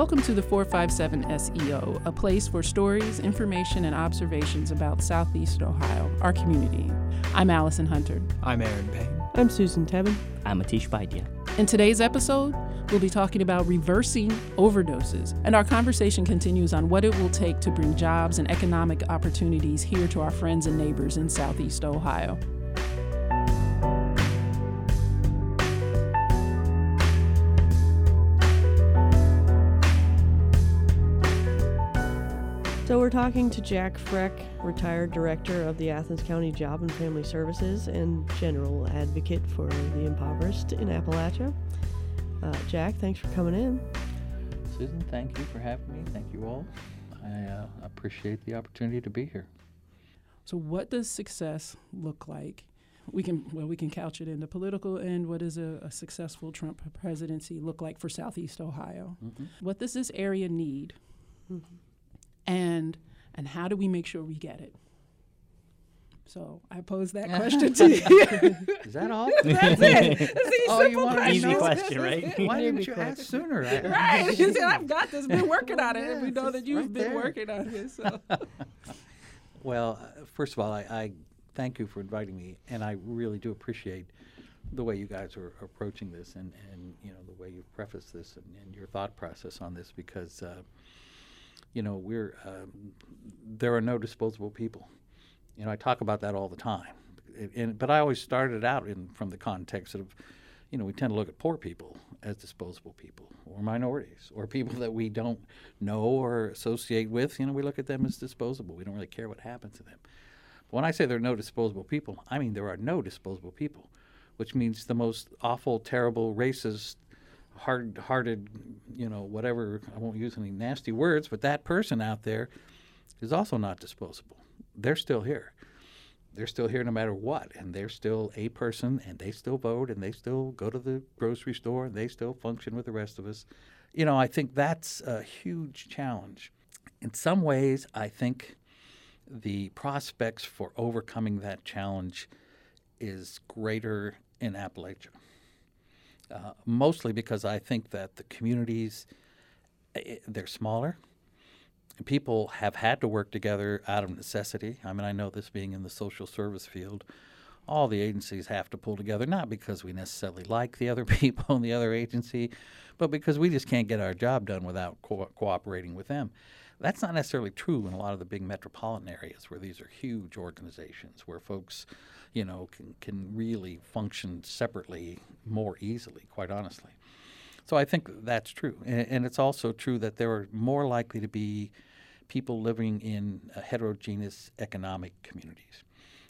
Welcome to the 457 SEO, a place for stories, information, and observations about Southeast Ohio, our community. I'm Allison Hunter. I'm Aaron Payne. I'm Susan Tebben. I'm Atish Baidia. In today's episode, we'll be talking about reversing overdoses, and our conversation continues on what it will take to bring jobs and economic opportunities here to our friends and neighbors in Southeast Ohio. We're talking to Jack Frech, retired director of the Athens County Job and Family Services and general advocate for the impoverished in Appalachia. Uh, Jack, thanks for coming in. Susan, thank you for having me. Thank you all. I uh, appreciate the opportunity to be here. So, what does success look like? We can well, we can couch it in the political end. What does a, a successful Trump presidency look like for Southeast Ohio? Mm-hmm. What does this area need? Mm-hmm and and how do we make sure we get it? So I pose that question to you. Is that all? That's it. That's oh, you want an easy know? question, right? Why didn't you ask sooner? right. You said, I've got this. Been working on it. Yeah, and we know that you've right been there. working on it. So. well, uh, first of all, I, I thank you for inviting me, and I really do appreciate the way you guys are approaching this, and, and you know the way you've prefaced this and, and your thought process on this, because uh, you know we're um, there are no disposable people. You know, I talk about that all the time, It- and, but I always started out in from the context of, you know, we tend to look at poor people as disposable people, or minorities, or people that we don't know or associate with. You know, we look at them as disposable. We don't really care what happens to them. But when I say there are no disposable people, I mean there are no disposable people, which means the most awful, terrible, racist, hard-hearted, you know, whatever. I won't use any nasty words, but that person out there is also not disposable. They're still here. They're still here no matter what, and they're still a person, and they still vote, and they still go to the grocery store, and they still function with the rest of us. You know, I think that's a huge challenge. In some ways, I think the prospects for overcoming that challenge is greater in Appalachia. Uh, mostly because I think that the communities eh, they're smaller. People have had to work together out of necessity. I mean, I know this being in the social service field, all the agencies have to pull together, not because we necessarily like the other people in the other agency, but because we just can't get our job done without co- cooperating with them. That's not necessarily true in a lot of the big metropolitan areas where these are huge organizations where folks, you know, can, can really function separately more easily, quite honestly. So I think that's true. And, and it's also true that there are more likely to be people living in uh, heterogeneous economic communities.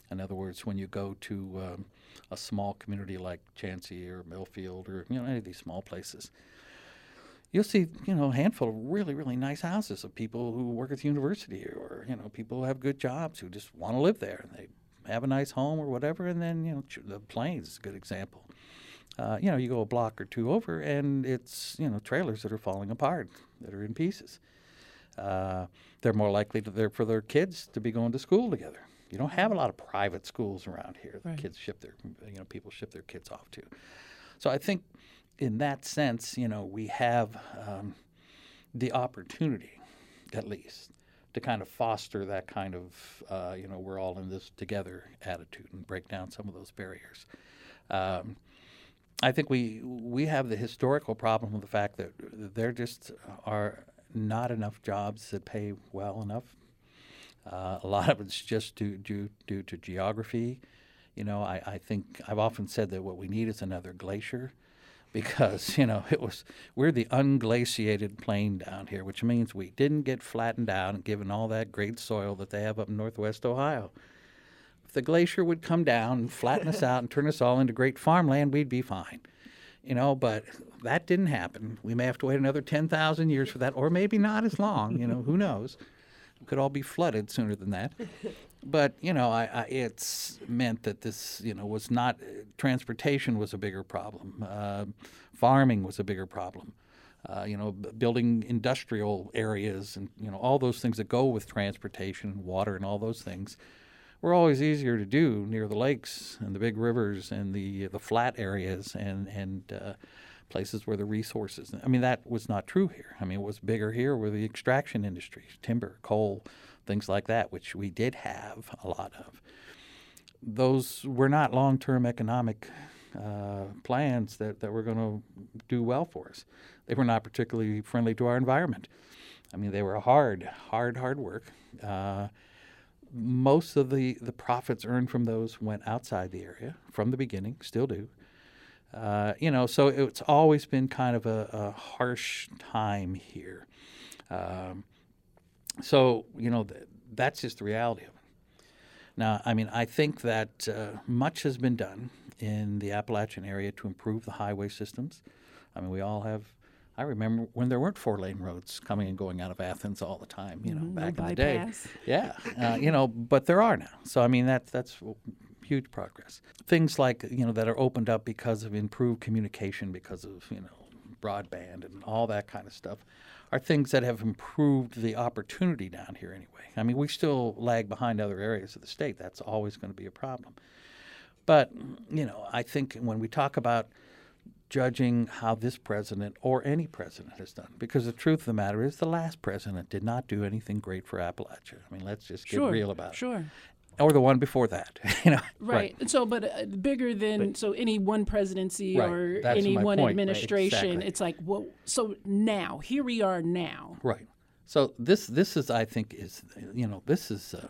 In other words, when you go to um, a small community like Chauncey or Millfield or you know any of these small places, you'll see you know a handful of really really nice houses of people who work at the university or you know people who have good jobs who just want to live there and they have a nice home or whatever. And then you know the Plains is a good example. Uh, you know, you go a block or two over, and it's you know trailers that are falling apart, that are in pieces. Uh, they're more likely to there for their kids to be going to school together. You don't have a lot of private schools around here. that Right. kids ship their you know people ship their kids off to. So I think in that sense, you know, we have um, the opportunity, at least, to kind of foster that kind of uh, you know we're all in this together attitude and break down some of those barriers. Um, I think we we have the historical problem of the fact that there just are not enough jobs that pay well enough. Uh, a lot of it's just due, due due to geography. You know, I, I think I've often said that what we need is another glacier, because you know it was we're the unglaciated plain down here, which means we didn't get flattened out and given all that great soil that they have up in northwest Ohio. If the glacier would come down and flatten us out and turn us all into great farmland, we'd be fine. You know, but that didn't happen. We may have to wait another 10,000 years for that, or maybe not as long. You know, who knows? We could all be flooded sooner than that. But, you know, I, I, it's meant that this, you know, was not, transportation was a bigger problem. Uh, farming was a bigger problem. Uh, you know, building industrial areas and, you know, all those things that go with transportation, water, and all those things were always easier to do near the lakes and the big rivers and the the flat areas and and uh, places where the resources. I mean, that was not true here. I mean, it was bigger here were the extraction industries, timber, coal, things like that, which we did have a lot of. Those were not long term economic uh, plans that, that were going to do well for us. They were not particularly friendly to our environment. I mean, they were hard, hard, hard work. Uh, most of the, the profits earned from those went outside the area from the beginning, still do. Uh, you know, so it's always been kind of a, a harsh time here. Um, so, you know, th- that's just the reality of it. Now, I mean, I think that uh, much has been done in the Appalachian area to improve the highway systems. I mean, we all have. I remember when there weren't four lane roads coming and going out of Athens all the time, you know, no back in the day. Yeah, uh, you know, but there are now. So I mean, that's that's huge progress. Things like you know that are opened up because of improved communication, because of you know broadband and all that kind of stuff, are things that have improved the opportunity down here anyway. I mean, we still lag behind other areas of the state. That's always going to be a problem. But you know, I think when we talk about judging how this president or any president has done. Because the truth of the matter is, the last president did not do anything great for Appalachia. I mean, let's just get Sure. real about it. Sure. it. Or the one before that, you know. Right. So, but uh, bigger than so any one presidency Right. or That's any one point. Right. administration. Exactly. It's like, well, so now here we are now. Right. So this this is I think is you know this is a,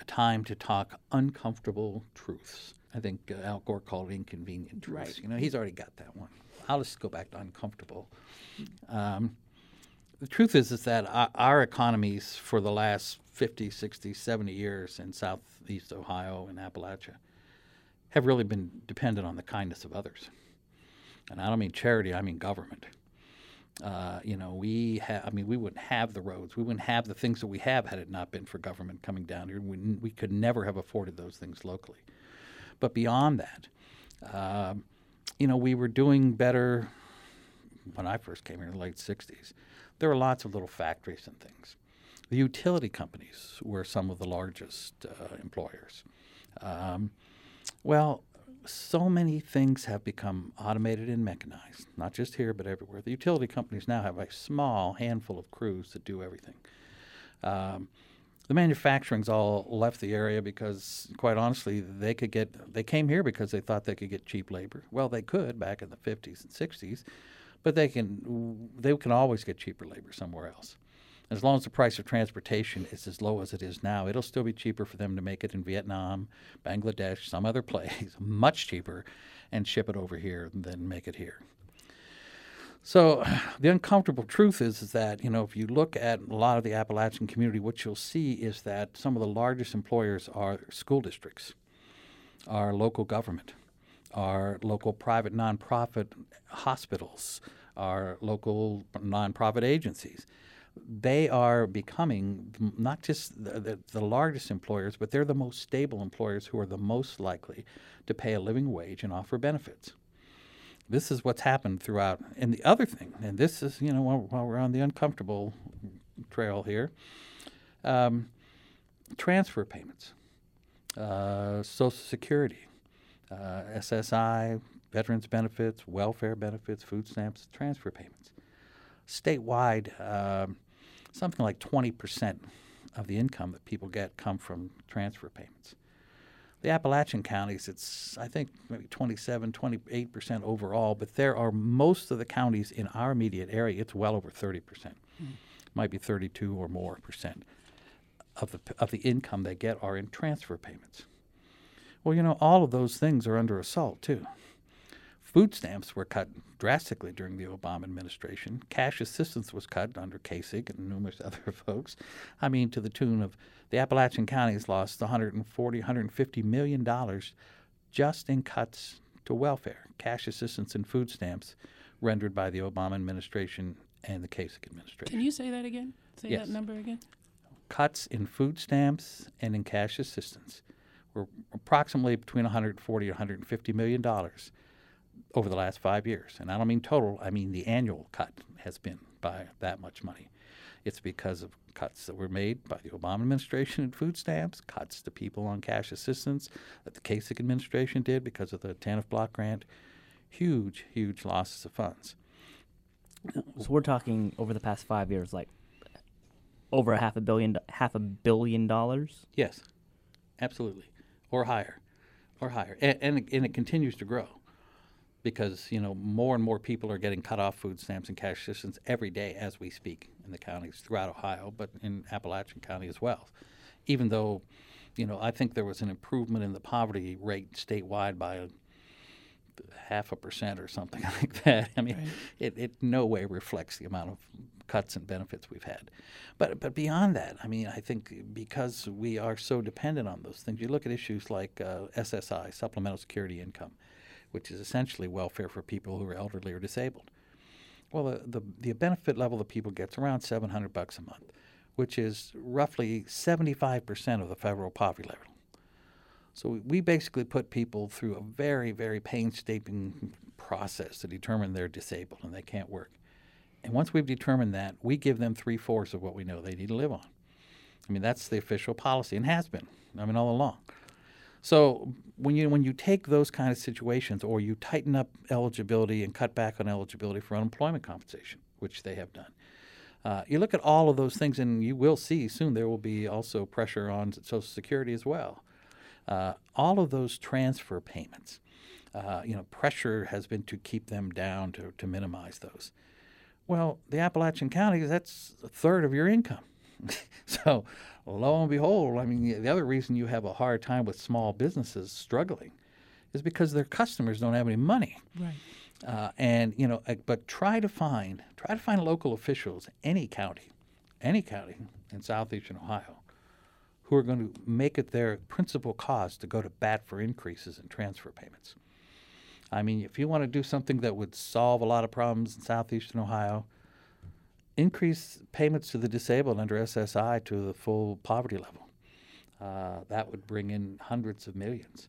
a time to talk uncomfortable truths. I think uh, Al Gore called it inconvenient truths. Right. You know he's already got that one. I'll just go back to uncomfortable. Um, the truth is is that our, our economies for the last 50, 60, 70 years in southeast Ohio and Appalachia have really been dependent on the kindness of others. And I don't mean charity, I mean government. Uh, you know, we have, I mean, we wouldn't have the roads. We wouldn't have the things that we have had it not been for government coming down here. We, n- we could never have afforded those things locally. But beyond that, um, you know, we were doing better when I first came here in the late 60s. There were lots of little factories and things. The utility companies were some of the largest uh, employers. Um, well, so many things have become automated and mechanized, not just here, but everywhere. The utility companies now have a small handful of crews that do everything. Um, the manufacturing's all left the area because, quite honestly, they could get. They came here because they thought they could get cheap labor. Well, they could back in the 50s and 60s, but they can. They can always get cheaper labor somewhere else. As long as the price of transportation is as low as it is now, it'll still be cheaper for them to make it in Vietnam, Bangladesh, some other place, much cheaper, and ship it over here than make it here. So the uncomfortable truth is, is that, you know, if you look at a lot of the Appalachian community, what you'll see is that some of the largest employers are school districts, our local government, our local private nonprofit hospitals, our local nonprofit agencies they are becoming not just the, the, the largest employers, but they're the most stable employers who are the most likely to pay a living wage and offer benefits. This is what's happened throughout. And the other thing, and this is, you know, while, while we're on the uncomfortable trail here, um, transfer payments, uh, Social Security, uh, SSI, veterans benefits, welfare benefits, food stamps, transfer payments statewide, um, something like 20% of the income that people get come from transfer payments. The Appalachian counties, it's, I think, maybe 27, 28% overall, but there are most of the counties in our immediate area, it's well over 30%. Hmm. Might be 32 or more percent of the, of the income they get are in transfer payments. Well, you know, all of those things are under assault, too. Food stamps were cut drastically during the Obama administration. Cash assistance was cut under Kasich and numerous other folks. I mean, to the tune of the Appalachian counties lost 140, 150 million dollars just in cuts to welfare, cash assistance, and food stamps rendered by the Obama administration and the Kasich administration. Can you say that again? Say Yes. that number again. cuts in food stamps and in cash assistance were approximately between 140 and 150 million dollars over the last five years. And I don't mean total; I mean the annual cut has been by that much money. It's because of cuts that were made by the Obama administration in food stamps, cuts to people on cash assistance that the Kasich administration did because of the TANF block grant. huge, huge losses of funds. So we're talking over the past five years, like over a half a billion, half a billion dollars. Yes, absolutely, or higher, or higher, and and and it continues to grow because you know more and more people are getting cut off food stamps and cash assistance every day as we speak in the counties throughout Ohio, but in Appalachian County as well. Even though, you know, I think there was an improvement in the poverty rate statewide by a, half a percent or something like that. I mean, Right. it, it no way reflects the amount of cuts and benefits we've had. But but beyond that, I mean, I think because we are so dependent on those things, you look at issues like uh, SSI, supplemental security income, which is essentially welfare for people who are elderly or disabled. Well, the, the, the benefit level that people gets around 700 bucks a month, which is roughly 75% of the federal poverty level. So we basically put people through a very, very painstaking process to determine they're disabled and they can't work. And once we've determined that, we give them three fourths of what we know they need to live on. I mean, that's the official policy and has been. I mean, all along. So when you when you take those kind of situations, or you tighten up eligibility and cut back on eligibility for unemployment compensation, which they have done, uh, you look at all of those things, and you will see soon there will be also pressure on Social Security as well. Uh, all of those transfer payments, uh, you know, pressure has been to keep them down to, to minimize those. Well, the Appalachian counties, that's a third of your income. so, lo and behold, I mean, the- the other reason you have a hard time with small businesses struggling is because their customers don't have any money. Right. Uh, and you know, but try to find try to find local officials, any county, any county in southeastern Ohio, who are going to make it their principal cause to go to bat for increases in transfer payments. I mean, if you want to do something that would solve a lot of problems in southeastern Ohio, increase payments to the disabled under SSI to the full poverty level. Uh, that would bring in hundreds of millions.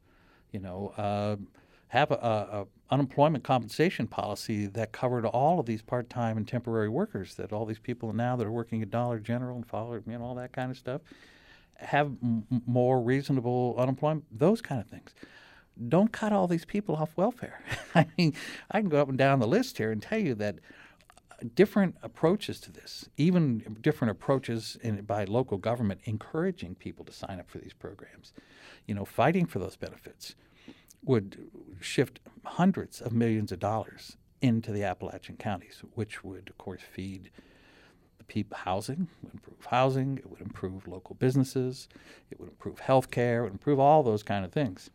You know, uh, have a, a, unemployment compensation policy that covered all of these part-time and temporary workers. That all these people now that are working at Dollar General and follow, you know, all that kind of stuff, have m- more reasonable unemployment. Those kind of things. Don't cut all these people off welfare. I mean, I can go up and down the list here and tell you that different approaches to this, even different approaches in, by local government encouraging people to sign up for these programs, you know, fighting for those benefits, would shift hundreds of millions of dollars into the Appalachian counties, which would, of course, feed the people housing, would improve housing, it would improve local businesses, it would improve health care, it would improve all those kind of things.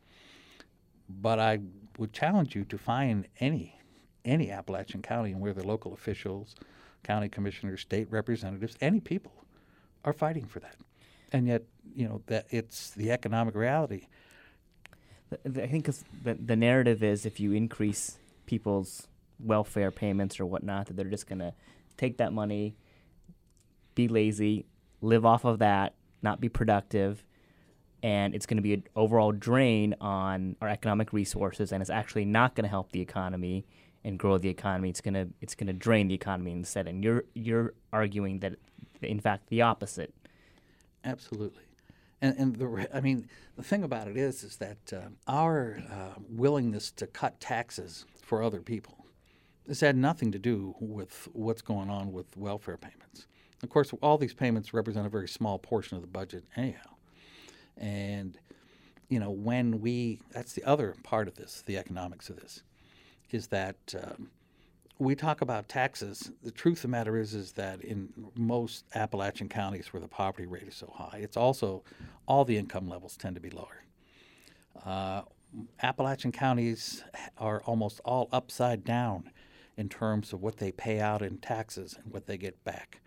But I would challenge you to find any any Appalachian county and where the local officials, county commissioners, state representatives, any people are fighting for that. And yet, you know, that it's the economic reality. I think the the narrative is if you increase people's welfare payments or whatnot, that they're just gonna take that money, be lazy, live off of that, not be productive, and it's going to be an overall drain on our economic resources, and it's actually not going to help the economy and grow the economy. It's gonna it's gonna drain the economy instead. And you're you're arguing that, in fact, the opposite. Absolutely. And, and the, I mean, the thing about it is, is that uh, our uh, willingness to cut taxes for other people has had nothing to do with what's going on with welfare payments. Of course, all these payments represent a very small portion of the budget, anyhow. And, you know, when we, that's the other part of this, the economics of this, is that um, we talk about taxes. The truth of the matter is, is that in most Appalachian counties where the poverty rate is so high, it's also all the income levels tend to be lower. Uh, Appalachian counties are almost all upside down in terms of what they pay out in taxes and what they get back.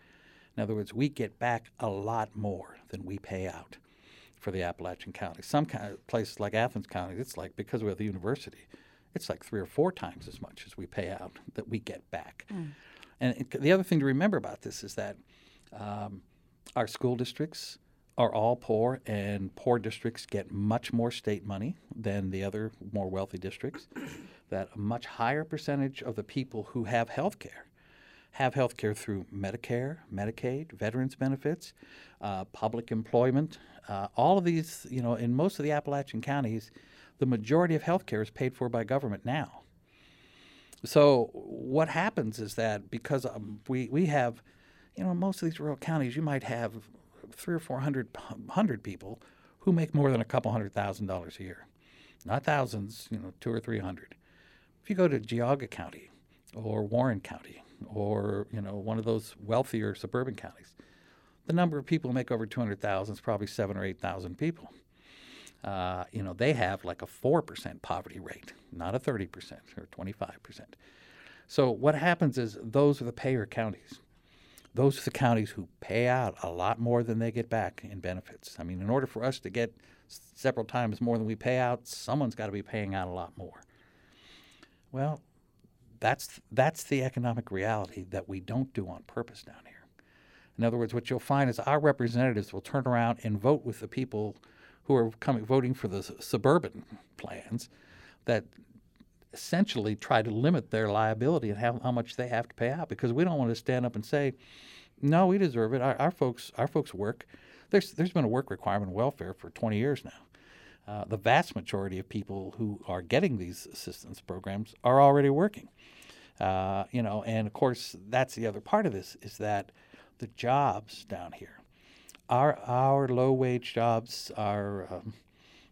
In other words, we get back a lot more than we pay out for the Appalachian counties. Some kind of places like Athens County, it's like because we have the university, it's like three or four times as much as we pay out that we get back. And it, the other thing to remember about this is that um, our school districts are all poor, and poor districts get much more state money than the other more wealthy districts. That a much higher percentage of the people who have health care have health care through Medicare, Medicaid, veterans benefits, uh, public employment. Uh, all of these, you know, in most of the Appalachian counties, the majority of health care is paid for by government now. So what happens is that because um, we we have, you know, most of these rural counties, you might have three or four hundred hundred people who make more than a couple hundred thousand dollars a year, not thousands, you know, two or three hundred. If you go to Geauga County or Warren County or you know one of those wealthier suburban counties, the number of people who make over two hundred thousand is probably seven or eight thousand people. Uh, you know, they have like a 4% poverty rate, not a 30% or 25%. So what happens is those are the payer counties. Those are the counties who pay out a lot more than they get back in benefits. I mean, in order for us to get several times more than we pay out, someone's got to be paying out a lot more. Well, that's that's the economic reality that we don't do on purpose down here. In other words, what you'll find is our representatives will turn around and vote with the people who are coming voting for the suburban plans that essentially try to limit their liability and how, how much they have to pay out because we don't want to stand up and say, no, we deserve it. Our, our folks, our folks work. There's there's been a work requirement in welfare for 20 years now. Uh, the vast majority of people who are getting these assistance programs are already working. Uh, you know, and of course, that's the other part of this is that the jobs down here our our low wage jobs, our um,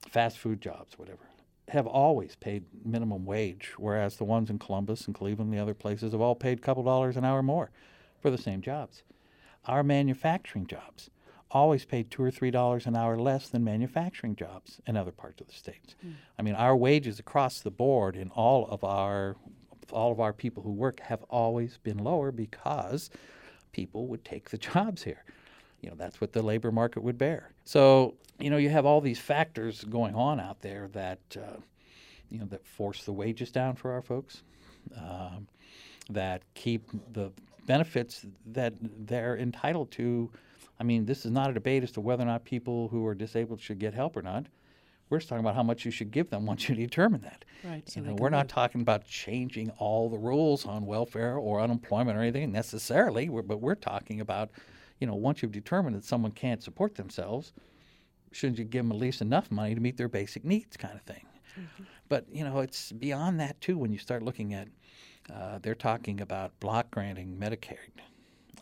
fast food jobs, whatever, have always paid minimum wage, whereas the ones in Columbus and Cleveland and the other places have all paid a couple dollars an hour more for the same jobs. Our manufacturing jobs always paid two or three dollars an hour less than manufacturing jobs in other parts of the states. Mm. I mean, our wages across the board in all of our all of our people who work have always been lower because people would take the jobs here you know that's what the labor market would bear. So you know you have all these factors going on out there that uh, you know that force the wages down for our folks, um, that keep the benefits that they're entitled to. I mean, this is not a debate as to whether or not people who are disabled should get help or not. We're just talking about how much you should give them once you determine that. Right. So you know, we're not talking about changing all the rules on welfare or unemployment or anything necessarily, but we're talking about you know, once you've determined that someone can't support themselves, shouldn't you give them at least enough money to meet their basic needs, kind of thing? Mm-hmm. But you know, it's beyond that too. When you start looking at, uh, they're talking about block granting Medicaid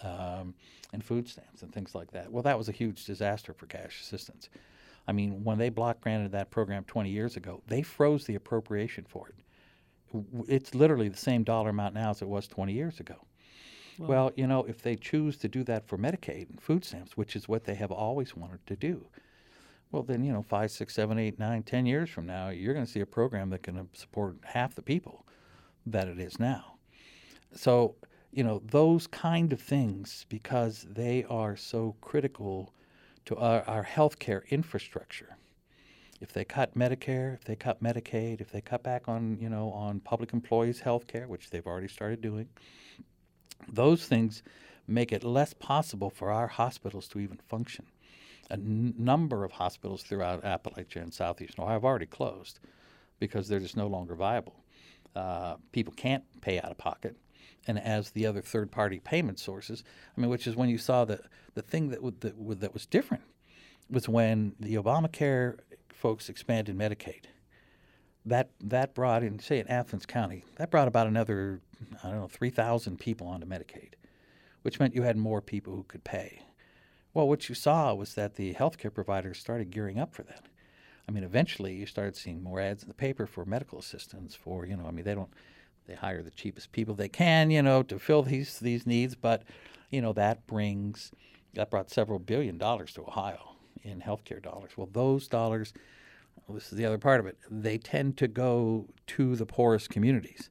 um, and food stamps and things like that. Well, that was a huge disaster for cash assistance. I mean, when they block granted that program 20 years ago, they froze the appropriation for it. It's literally the same dollar amount now as it was 20 years ago. Well, well, you know, if they choose to do that for Medicaid and food stamps, which is what they have always wanted to do, well, then, you know, five, six, seven, eight, nine, ten years from now, you're going to see a program that can support half the people that it is now. So, you know, those kind of things, because they are so critical to our, our healthcare infrastructure. If they cut Medicare, if they cut Medicaid, if they cut back on, you know, on public employees' health care, which they've already started doing, those things make it less possible for our hospitals to even function. A n- number of hospitals throughout Appalachia and southeast Ohio have already closed because they're just no longer viable. Uh, people can't pay out of pocket. And as the other third party payment sources, I mean, which is when you saw the, the thing that, w- that, w- that was different was when the Obamacare folks expanded Medicaid. That, that brought in, say, in Athens County, that brought about another I don't know, 3,000 people onto Medicaid, which meant you had more people who could pay. Well, what you saw was that the healthcare providers started gearing up for that. I mean, eventually you started seeing more ads in the paper for medical assistants. For you know, I mean, they don't they hire the cheapest people they can, you know, to fill these these needs. But you know, that brings that brought several billion dollars to Ohio in healthcare dollars. Well, those dollars, this is the other part of it. They tend to go to the poorest communities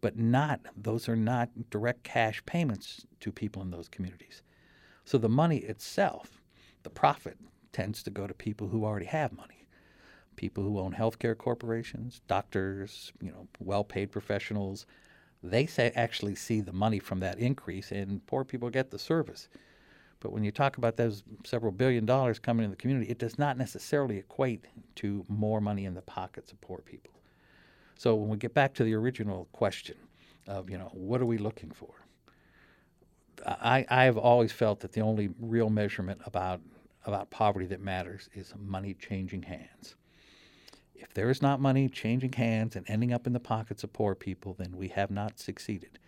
but not those are not direct cash payments to people in those communities. So the money itself, the profit tends to go to people who already have money. People who own healthcare corporations, doctors, you know, well-paid professionals, they say actually see the money from that increase and poor people get the service. But when you talk about those several billion dollars coming in the community, it does not necessarily equate to more money in the pockets of poor people. So when we get back to the original question of, you know, what are we looking for? I, I have always felt that the only real measurement about about poverty that matters is money changing hands. If there is not money changing hands and ending up in the pockets of poor people, then we have not succeeded.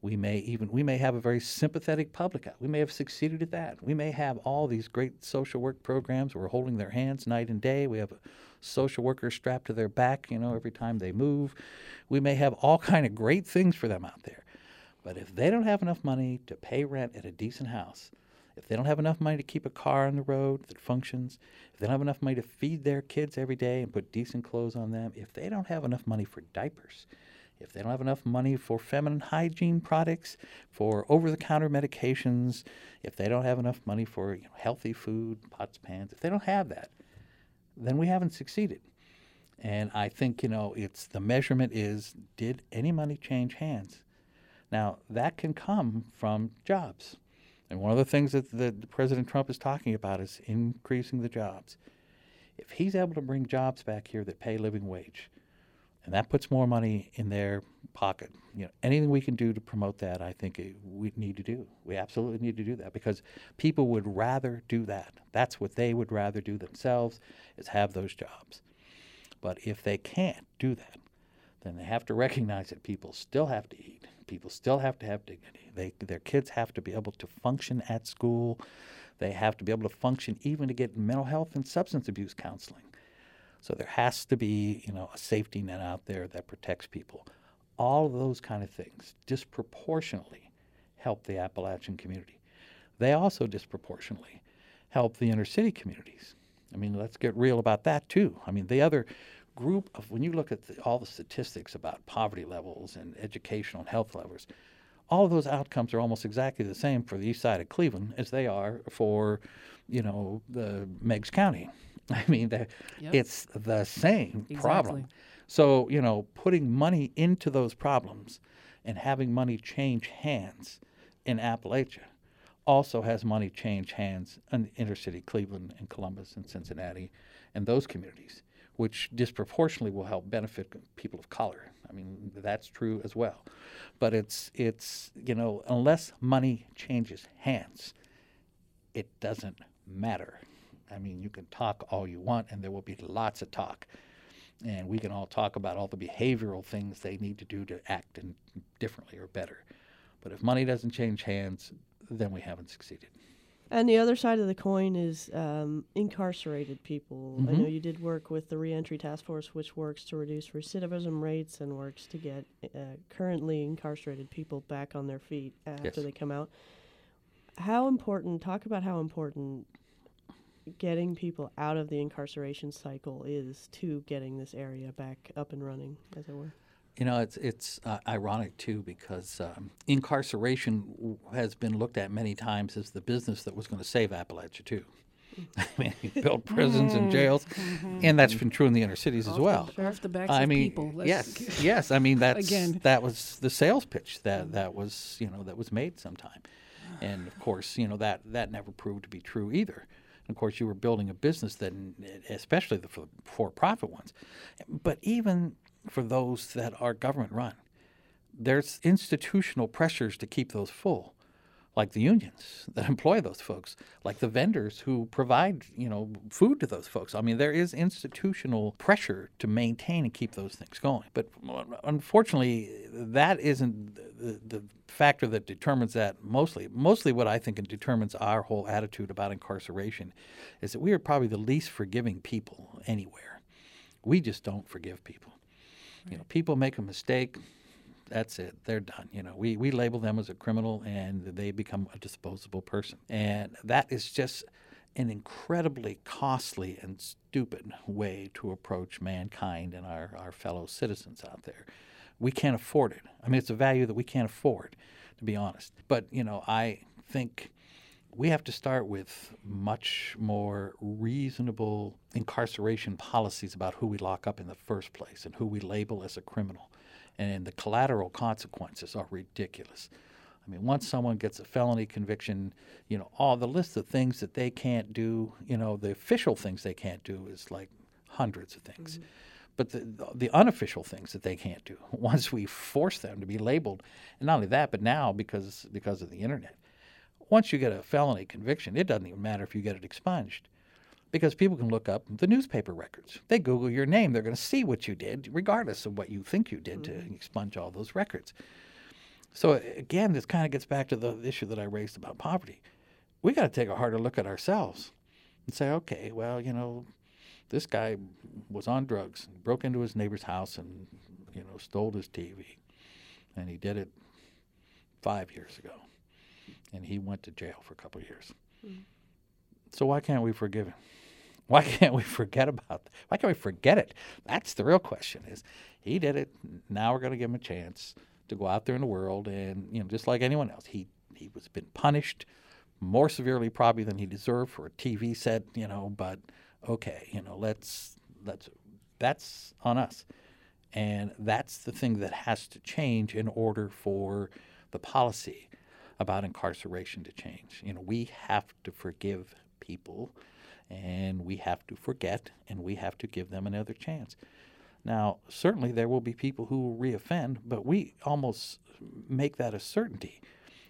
We may even we may have a very sympathetic public. We may have succeeded at that. We may have all these great social work programs. We're holding their hands night and day. We have a social worker strapped to their back, you know, every time they move. We may have all kind of great things for them out there. But if they don't have enough money to pay rent at a decent house, if they don't have enough money to keep a car on the road that functions, if they don't have enough money to feed their kids every day and put decent clothes on them, if they don't have enough money for diapers, if they don't have enough money for feminine hygiene products, for over the counter medications, if they don't have enough money for you know, healthy food, pots, pans, if they don't have that, then we haven't succeeded. And I think, you know, it's the measurement is did any money change hands? Now, that can come from jobs. And one of the things that, that President Trump is talking about is increasing the jobs. If he's able to bring jobs back here that pay living wage, and that puts more money in their pocket. You know, anything we can do to promote that, I think it, we need to do. We absolutely need to do that because people would rather do that. That's what they would rather do themselves is have those jobs. But if they can't do that, then they have to recognize that people still have to eat. People still have to have dignity. They, their kids have to be able to function at school. They have to be able to function even to get mental health and substance abuse counseling. So there has to be, you know, a safety net out there that protects people. All of those kind of things disproportionately help the Appalachian community. They also disproportionately help the inner city communities. I mean, let's get real about that too. I mean, the other group of when you look at the, all the statistics about poverty levels and educational and health levels, all of those outcomes are almost exactly the same for the east side of Cleveland as they are for, you know, the Meigs County. I mean, yep. it's the same exactly. problem. So, you know, putting money into those problems and having money change hands in Appalachia also has money change hands in inner city Cleveland and Columbus and Cincinnati and those communities, which disproportionately will help benefit people of color. I mean, that's true as well. But it's, it's you know, unless money changes hands, it doesn't matter. I mean, you can talk all you want, and there will be lots of talk. And we can all talk about all the behavioral things they need to do to act in differently or better. But if money doesn't change hands, then we haven't succeeded. And the other side of the coin is um, incarcerated people. Mm-hmm. I know you did work with the Reentry Task Force, which works to reduce recidivism rates and works to get uh, currently incarcerated people back on their feet after yes. they come out. How important, talk about how important getting people out of the incarceration cycle is to getting this area back up and running, as it were. You know, it's it's uh, ironic too because um, incarceration has been looked at many times as the business that was going to save Appalachia too. I mean, you built prisons and jails, mm-hmm. and that's been true in the inner cities off as well. The, off the backs I mean, people. Let's yes, yes. I mean, that's again. that was the sales pitch that that was you know that was made sometime, and of course, you know that that never proved to be true either. Of course, you were building a business that, especially the for-profit ones, but even for those that are government run, there's institutional pressures to keep those full like the unions that employ those folks, like the vendors who provide, you know, food to those folks. I mean, there is institutional pressure to maintain and keep those things going. But uh, unfortunately, that isn't the, the factor that determines that mostly. Mostly what I think determines our whole attitude about incarceration is that we are probably the least forgiving people anywhere. We just don't forgive people. You know, people make a mistake, that's it. They're done. You know, we, we label them as a criminal and they become a disposable person. And that is just an incredibly costly and stupid way to approach mankind and our, our fellow citizens out there. We can't afford it. I mean, it's a value that we can't afford, to be honest. But, you know, I think we have to start with much more reasonable incarceration policies about who we lock up in the first place and who we label as a criminal and the collateral consequences are ridiculous. I mean, once someone gets a felony conviction, you know, all the list of things that they can't do, you know, the official things they can't do is like hundreds of things. Mm-hmm. But the, the unofficial things that they can't do, once we force them to be labeled, and not only that, but now because because of the internet, once you get a felony conviction, it doesn't even matter if you get it expunged. Because people can look up the newspaper records. They Google your name, they're going to see what you did, regardless of what you think you did to mm-hmm. expunge all those records. So again, this kind of gets back to the issue that I raised about poverty. We got to take a harder look at ourselves and say, okay, well, you know, this guy was on drugs, broke into his neighbor's house, and you know, stole his TV, and he did it five years ago, and he went to jail for a couple of years. Mm. So why can't we forgive him? Why can't we forget about that? Why can't we forget it? That's the real question is he did it. Now we're going to give him a chance to go out there in the world and, you know, just like anyone else, he, he was been punished more severely probably than he deserved for a TV set, you know, but okay, you know, let's, let's, that's on us. And that's the thing that has to change in order for the policy about incarceration to change. You know, we have to forgive people and we have to forget and we have to give them another chance. Now, certainly there will be people who will reoffend, but we almost make that a certainty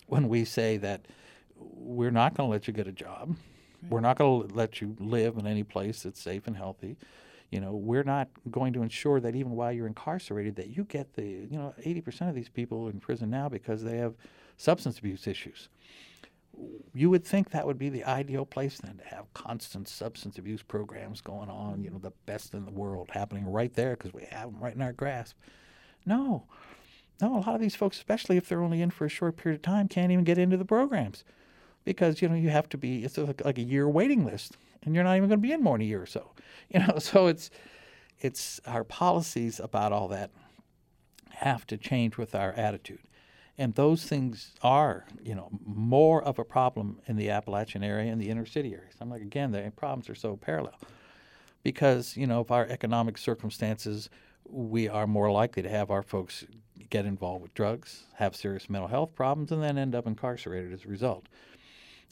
when we say that we're not going to let you get a job. We're not going to let you live in any place that's safe and healthy. You know, we're not going to ensure that even while you're incarcerated, that you get the, you know, 80% of these people in prison now because they have substance abuse issues. You would think that would be the ideal place then to have constant substance abuse programs going on, you know, mm-hmm. the best in the world happening right there because we have them right in our grasp. No, no, a lot of these folks, especially if they're only in for a short period of time, can't even get into the programs because you know you have to be it's like, like a year waiting list and you're not even going to be in more than a year or so you know so it's it's our policies about all that have to change with our attitude and those things are you know more of a problem in the appalachian area and the inner city areas i'm like again the problems are so parallel because you know of our economic circumstances we are more likely to have our folks get involved with drugs have serious mental health problems and then end up incarcerated as a result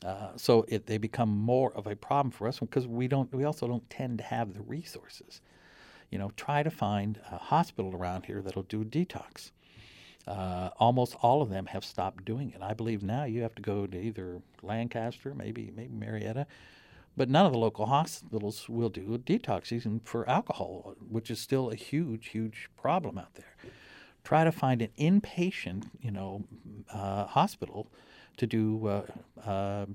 uh, so it, they become more of a problem for us because we don't. We also don't tend to have the resources. You know, try to find a hospital around here that'll do detox. Uh, almost all of them have stopped doing it. I believe now you have to go to either Lancaster, maybe maybe Marietta, but none of the local hospitals will do detox season for alcohol, which is still a huge, huge problem out there. Try to find an inpatient, you know, uh, hospital to do uh, uh,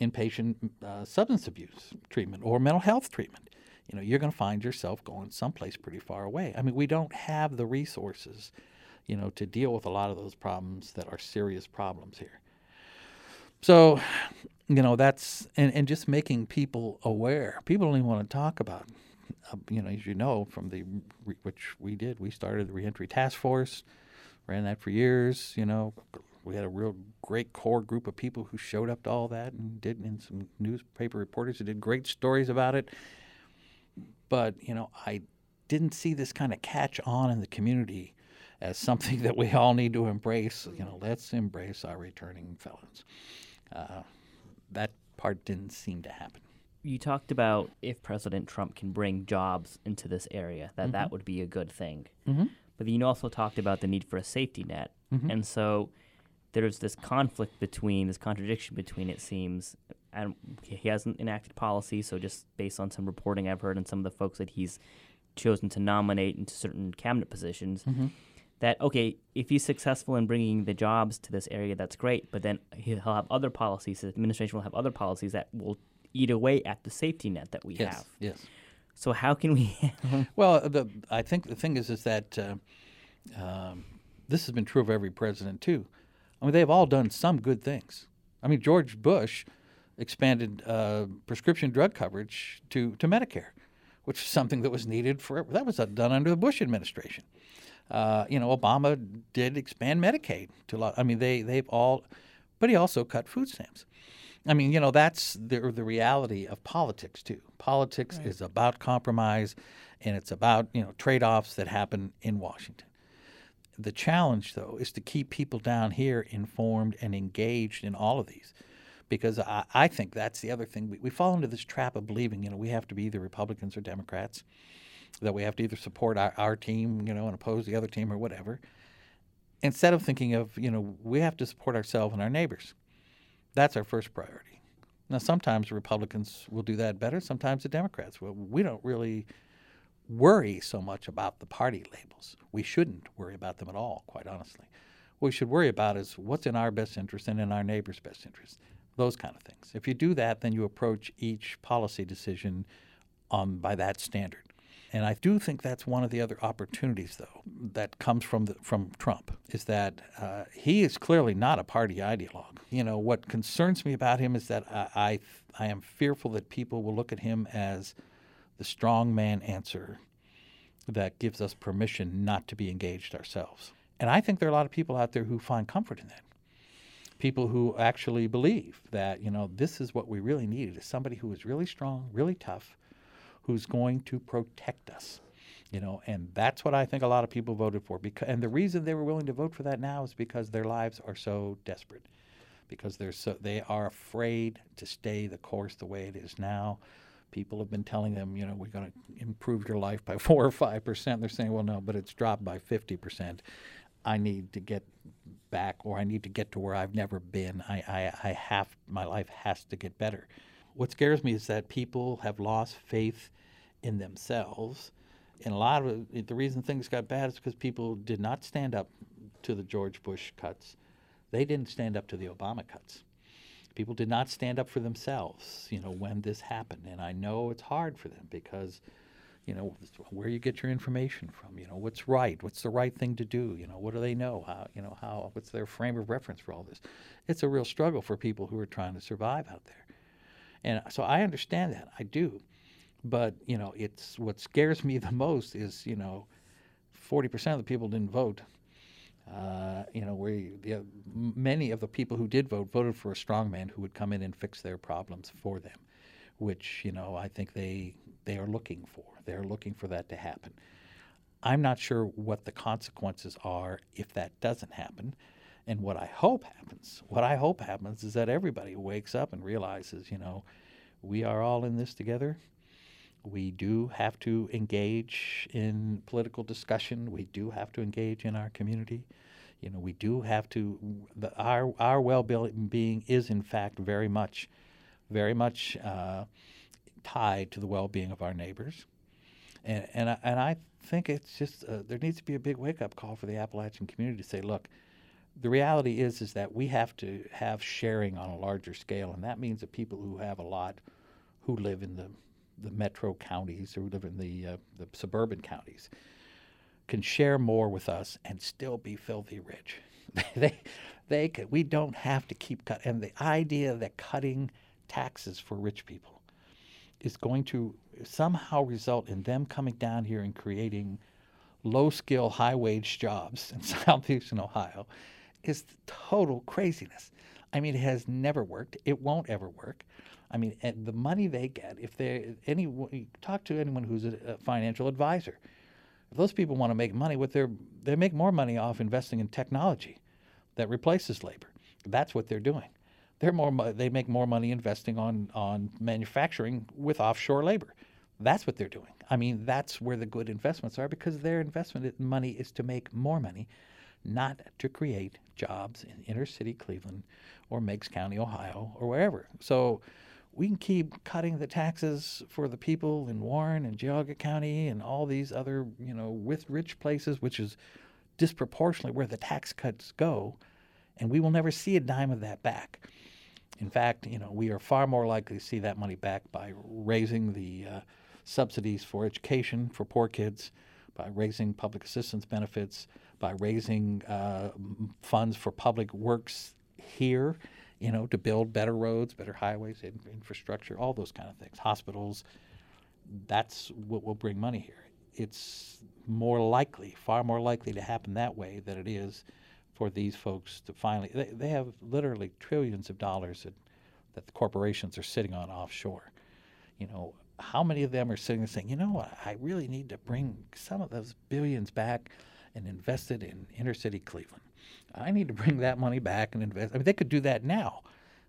inpatient uh, substance abuse treatment or mental health treatment. You know, you're going to find yourself going someplace pretty far away. I mean, we don't have the resources, you know, to deal with a lot of those problems that are serious problems here. So, you know, that's and, and just making people aware. People don't even want to talk about. Uh, you know, as you know from the which we did, we started the reentry task force, ran that for years. You know, we had a real great core group of people who showed up to all that and did, and some newspaper reporters who did great stories about it. But you know, I didn't see this kind of catch on in the community as something that we all need to embrace. You know, let's embrace our returning felons. Uh, that part didn't seem to happen. You talked about if President Trump can bring jobs into this area, that Mm-hmm. that would be a good thing. Mm-hmm. But you also talked about the need for a safety net. Mhm. And so there's this conflict between, this contradiction between, it seems, and he hasn't enacted policy, so just based on some reporting I've heard and some of the folks that he's chosen to nominate into certain cabinet positions, Mm-hmm. That, okay, if he's successful in bringing the jobs to this area, that's great, but then he'll have other policies, the administration will have other policies that will eat away at the safety net that we Yes. have. Yes. So how can we Well, the I think the thing is is that uh, um, this has been true of every president too. I mean, they've all done some good things. I mean, George Bush expanded uh, prescription drug coverage to to Medicare, which is something that was needed forever. That was done under the Bush administration. Uh, you know, Obama did expand Medicaid to a lot. I mean, they they've all, but he also cut food stamps. I mean, you know, that's the the reality of politics too. Politics is about compromise, and it's about you know trade offs that happen in Washington. The challenge, though, is to keep people down here informed and engaged in all of these, because I, I think that's the other thing. We, we fall into this trap of believing, you know, we have to be either Republicans or Democrats, that we have to either support our, our team, you know, and oppose the other team or whatever, instead of thinking of, you know, we have to support ourselves and our neighbors. That's our first priority. Now, sometimes Republicans will do that better. Sometimes the Democrats will. We don't really worry so much about the party labels. We shouldn't worry about them at all, quite honestly. What we should worry about is what's in our best interest and in our neighbor's best interest. Those kind of things. If you do that, then you approach each policy decision on by that standard. And I do think that's one of the other opportunities, though, that comes from the, from Trump is that uh, he is clearly not a party ideologue. You know, what concerns me about him is that I, I I am fearful that people will look at him as the strong man answer that gives us permission not to be engaged ourselves. And I think there are a lot of people out there who find comfort in that. People who actually believe that, you know, this is what we really needed is somebody who is really strong, really tough, who's going to protect us. You know, and that's what I think a lot of people voted for. Because, and the reason they were willing to vote for that now is because their lives are so desperate, because they're so they are afraid to stay the course the way it is now. People have been telling them, you know, we're going to improve your life by four or five percent. They're saying, well, no, but it's dropped by fifty percent. I need to get back, or I need to get to where I've never been. I, I, I have my life has to get better. What scares me is that people have lost faith in themselves. And a lot of it, the reason things got bad is because people did not stand up to the George Bush cuts. They didn't stand up to the Obama cuts. People did not stand up for themselves, you know, when this happened. And I know it's hard for them because, you know, where you get your information from, you know, what's right, what's the right thing to do, you know, what do they know, how, you know, how, what's their frame of reference for all this. It's a real struggle for people who are trying to survive out there. And so I understand that, I do. But you know, it's what scares me the most is you know, forty percent of the people didn't vote. Uh, you know, we the, many of the people who did vote voted for a strongman who would come in and fix their problems for them, which you know I think they they are looking for. They're looking for that to happen. I'm not sure what the consequences are if that doesn't happen. And what I hope happens, what I hope happens is that everybody wakes up and realizes, you know, we are all in this together we do have to engage in political discussion. We do have to engage in our community. You know, we do have to. The, our our well-being is in fact very much, very much uh, tied to the well-being of our neighbors, and and I, and I think it's just uh, there needs to be a big wake-up call for the Appalachian community to say, look. The reality is is that we have to have sharing on a larger scale, and that means that people who have a lot, who live in the the metro counties or live in the, uh, the suburban counties can share more with us and still be filthy rich. they, they could, we don't have to keep cut. And the idea that cutting taxes for rich people is going to somehow result in them coming down here and creating low skill, high wage jobs in southeastern Ohio is total craziness. I mean, it has never worked. It won't ever work. I mean, the money they get, if they any talk to anyone who's a, financial advisor, if those people want to make money, what they're they make more money off investing in technology that replaces labor. That's what they're doing. They're more they make more money investing on on manufacturing with offshore labor. That's what they're doing. I mean, that's where the good investments are because their investment money is to make more money, not to create jobs in inner city Cleveland or Meigs County, Ohio, or wherever. So we can keep cutting the taxes for the people in Warren and Geauga County and all these other, you know, with rich places, which is disproportionately where the tax cuts go, and we will never see a dime of that back. In fact, you know, we are far more likely to see that money back by raising the uh, subsidies for education for poor kids, by raising public assistance benefits, by raising uh, funds for public works here you know, to build better roads, better highways, infrastructure, all those kind of things, hospitals. That's what will bring money here. It's more likely, far more likely to happen that way than it is for these folks to finally. They, they have literally trillions of dollars that, that the corporations are sitting on offshore. You know, how many of them are sitting and saying, you know what, I really need to bring some of those billions back and invest it in inner city Cleveland? I need to bring that money back and invest. I mean, they could do that now.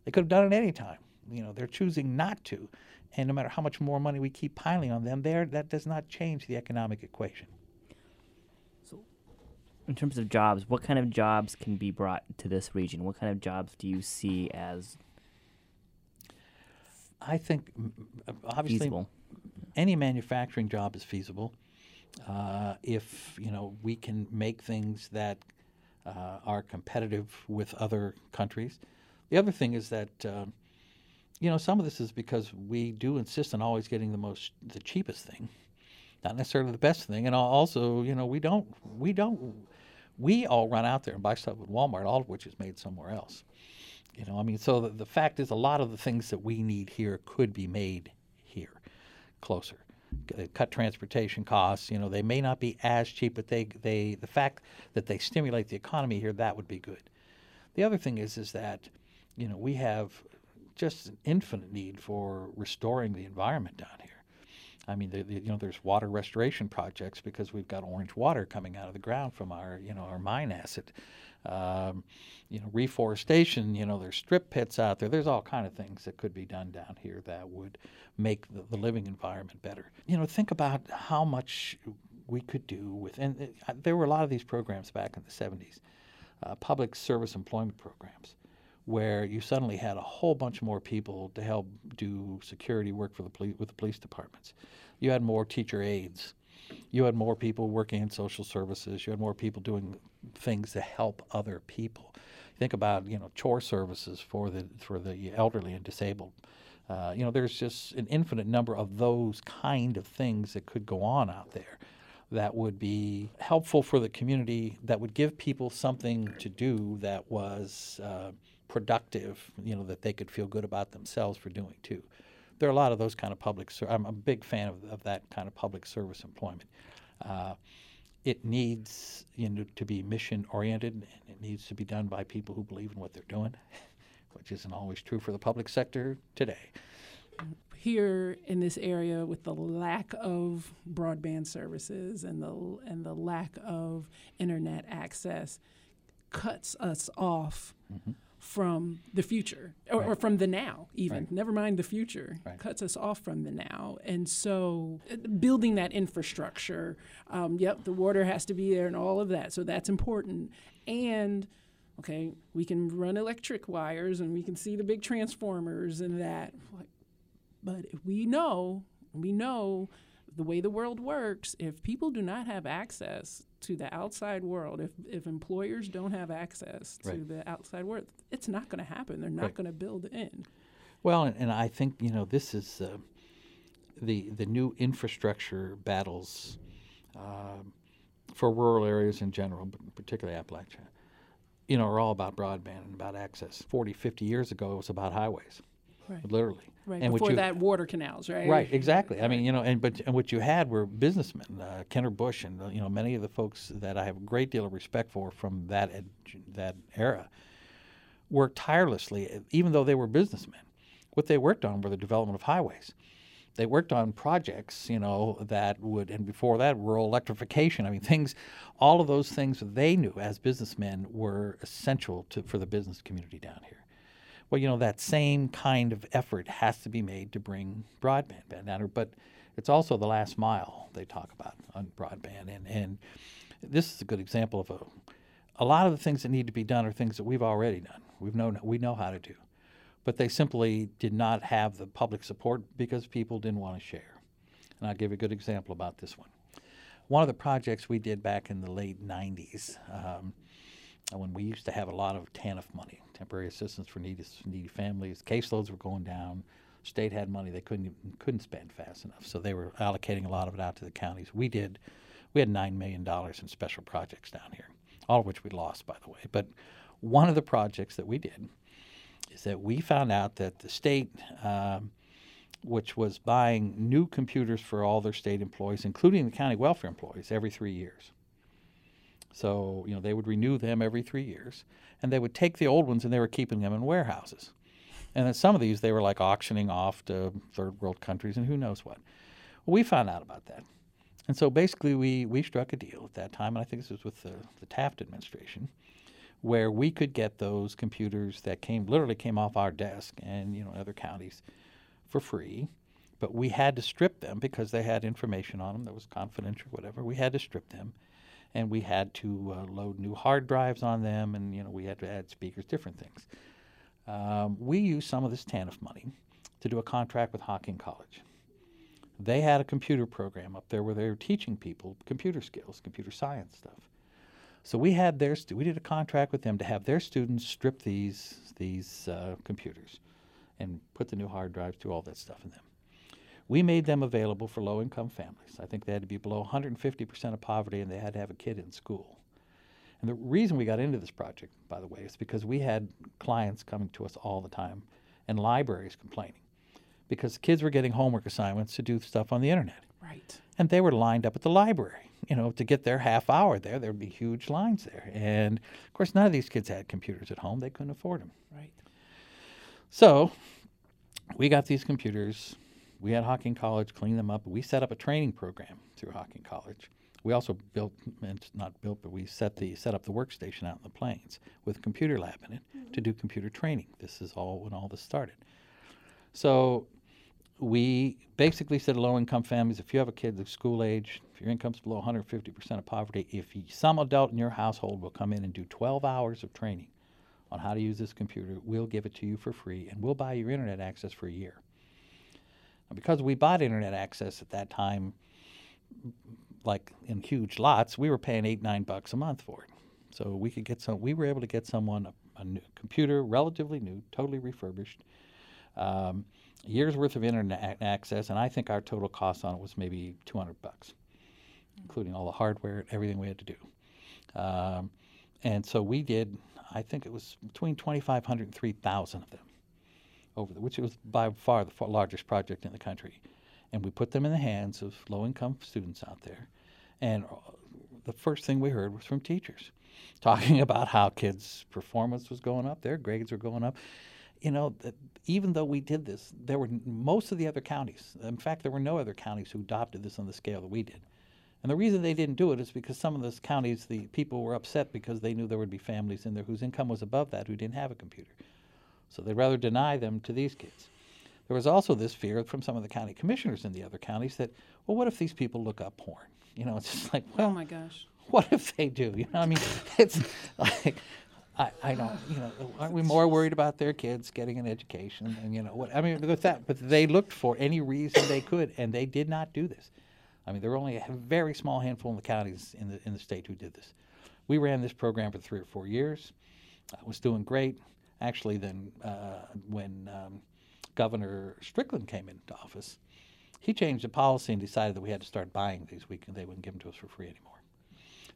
They could have done it any time. You know, they're choosing not to. And no matter how much more money we keep piling on them, there that does not change the economic equation. So, in terms of jobs, what kind of jobs can be brought to this region? What kind of jobs do you see as I think obviously Feasible. any manufacturing job is feasible uh, if you know we can make things that uh, are competitive with other countries. The other thing is that um, you know some of this is because we do insist on always getting the most the cheapest thing, not necessarily the best thing, and also you know we don't we don't we all run out there and buy stuff at Walmart, all of which is made somewhere else. You know, I mean, so the, the fact is, a lot of the things that we need here could be made here, closer. C- Cut transportation costs. You know, they may not be as cheap, but they they the fact that they stimulate the economy here that would be good. The other thing is is that, you know, we have just an infinite need for restoring the environment down here. I mean, the, the, you know, there's water restoration projects because we've got orange water coming out of the ground from our, you know, our mine asset. Um, you know, reforestation. You know, there's strip pits out there. There's all kind of things that could be done down here that would make the, the living environment better. You know, think about how much we could do with, and uh, there were a lot of these programs back in the 70s, uh, public service employment programs where you suddenly had a whole bunch more people to help do security work for the police with the police departments. You had more teacher aides. You had more people working in social services. You had more people doing things to help other people. Think about you know chore services for the for the elderly and disabled. Uh, you know, there's just an infinite number of those kind of things that could go on out there that would be helpful for the community, that would give people something to do that was uh, productive, you know, that they could feel good about themselves for doing too. There are a lot of those kind of public, ser- I'm a big fan of, of that kind of public service employment. Uh, it needs you know, to be mission oriented and it needs to be done by people who believe in what they're doing, which isn't always true for the public sector today. here in this area with the lack of broadband services and the and the lack of internet access cuts us off from the future or, or from the now even. Right. never mind the future. Right. cuts us off from the now. And so uh, building that infrastructure um, yep the water has to be there and all of that. So that's important. And okay we can run electric wires and we can see the big transformers and that. But if we know, we know the way the world works, if people do not have access to the outside world, if, if employers don't have access to Right. the outside world, it's not going to happen. They're not Right. going to build in. Well, and, and I think you know this is uh, the the new infrastructure battles um, for rural areas in general, but particularly Appalachia. You know, are all about broadband and about access. 40, 50 years ago, it was about highways, Right. literally. Right. And Before you- that, water canals, right? Right, exactly. I mean, you know, and but and what you had were businessmen, uh, Kenner Bush, and uh, you know many of the folks that I have a great deal of respect for from that ed- that era, worked tirelessly, even though they were businessmen. What they worked on were the development of highways. They worked on projects, you know, that would, and before that, rural electrification. I mean, things, all of those things they knew as businessmen were essential to for the business community down here. Well, you know, that same kind of effort has to be made to bring broadband down but it's also the last mile they talk about on broadband. And, and this is a good example of a, a lot of the things that need to be done are things that we've already done. We've known, we know how to do. But they simply did not have the public support because people didn't want to share. And I'll give you a good example about this one. One of the projects we did back in the late 90s, um, when we used to have a lot of TANF money, temporary assistance for needy, needy families. Caseloads were going down. State had money they couldn't couldn't spend fast enough, so they were allocating a lot of it out to the counties. We did. We had nine million dollars in special projects down here, all of which we lost, by the way. But one of the projects that we did is that we found out that the state, um, which was buying new computers for all their state employees, including the county welfare employees, every three years. So, you know, they would renew them every three years, and they would take the old ones and they were keeping them in warehouses. And then some of these they were like auctioning off to third world countries and who knows what. Well, we found out about that. And so basically we, we struck a deal at that time, and I think this was with the, the Taft administration, where we could get those computers that came literally came off our desk and you know other counties for free. But we had to strip them because they had information on them that was confidential, whatever. We had to strip them and we had to uh, load new hard drives on them, and you know we had to add speakers, different things. Um, we used some of this TANF money to do a contract with Hocking College. They had a computer program up there where they were teaching people computer skills, computer science stuff. So we had their stu- we did a contract with them to have their students strip these these uh, computers and put the new hard drives, do all that stuff in them. We made them available for low income families. I think they had to be below 150% of poverty and they had to have a kid in school. And the reason we got into this project, by the way, is because we had clients coming to us all the time and libraries complaining because kids were getting homework assignments to do stuff on the internet. Right. And they were lined up at the library, you know, to get their half hour there. There'd be huge lines there. And of course, none of these kids had computers at home, they couldn't afford them. Right. So we got these computers. We had Hocking College clean them up. We set up a training program through Hocking College. We also built, not built, but we set the set up the workstation out in the plains with a computer lab in it mm-hmm. to do computer training. This is all when all this started. So we basically said to low income families, if you have a kid that's school age, if your income's below 150% of poverty, if y- some adult in your household will come in and do 12 hours of training on how to use this computer, we'll give it to you for free and we'll buy your internet access for a year. Because we bought internet access at that time, like in huge lots, we were paying eight, nine bucks a month for it. So we could get some, we were able to get someone a, a new computer, relatively new, totally refurbished, um, year's worth of internet access, and I think our total cost on it was maybe 200 bucks, including all the hardware everything we had to do. Um, and so we did, I think it was between 2,500 and 3,000 of them over the, which was by far the largest project in the country. And we put them in the hands of low income students out there. And uh, the first thing we heard was from teachers talking about how kids' performance was going up, their grades were going up. You know, even though we did this, there were most of the other counties, in fact, there were no other counties who adopted this on the scale that we did. And the reason they didn't do it is because some of those counties, the people were upset because they knew there would be families in there whose income was above that who didn't have a computer. So they'd rather deny them to these kids. There was also this fear from some of the county commissioners in the other counties that, well, what if these people look up porn? You know, it's just like, Oh well, my gosh. what if they do? You know, I mean, it's like, I, I don't, you know, aren't we more worried about their kids getting an education? And, you know, what, I mean, with that, but they looked for any reason they could, and they did not do this. I mean, there were only a very small handful in the counties in the, in the state who did this. We ran this program for three or four years. It was doing great. Actually, then uh, when um, Governor Strickland came into office, he changed the policy and decided that we had to start buying these. We can, they wouldn't give them to us for free anymore.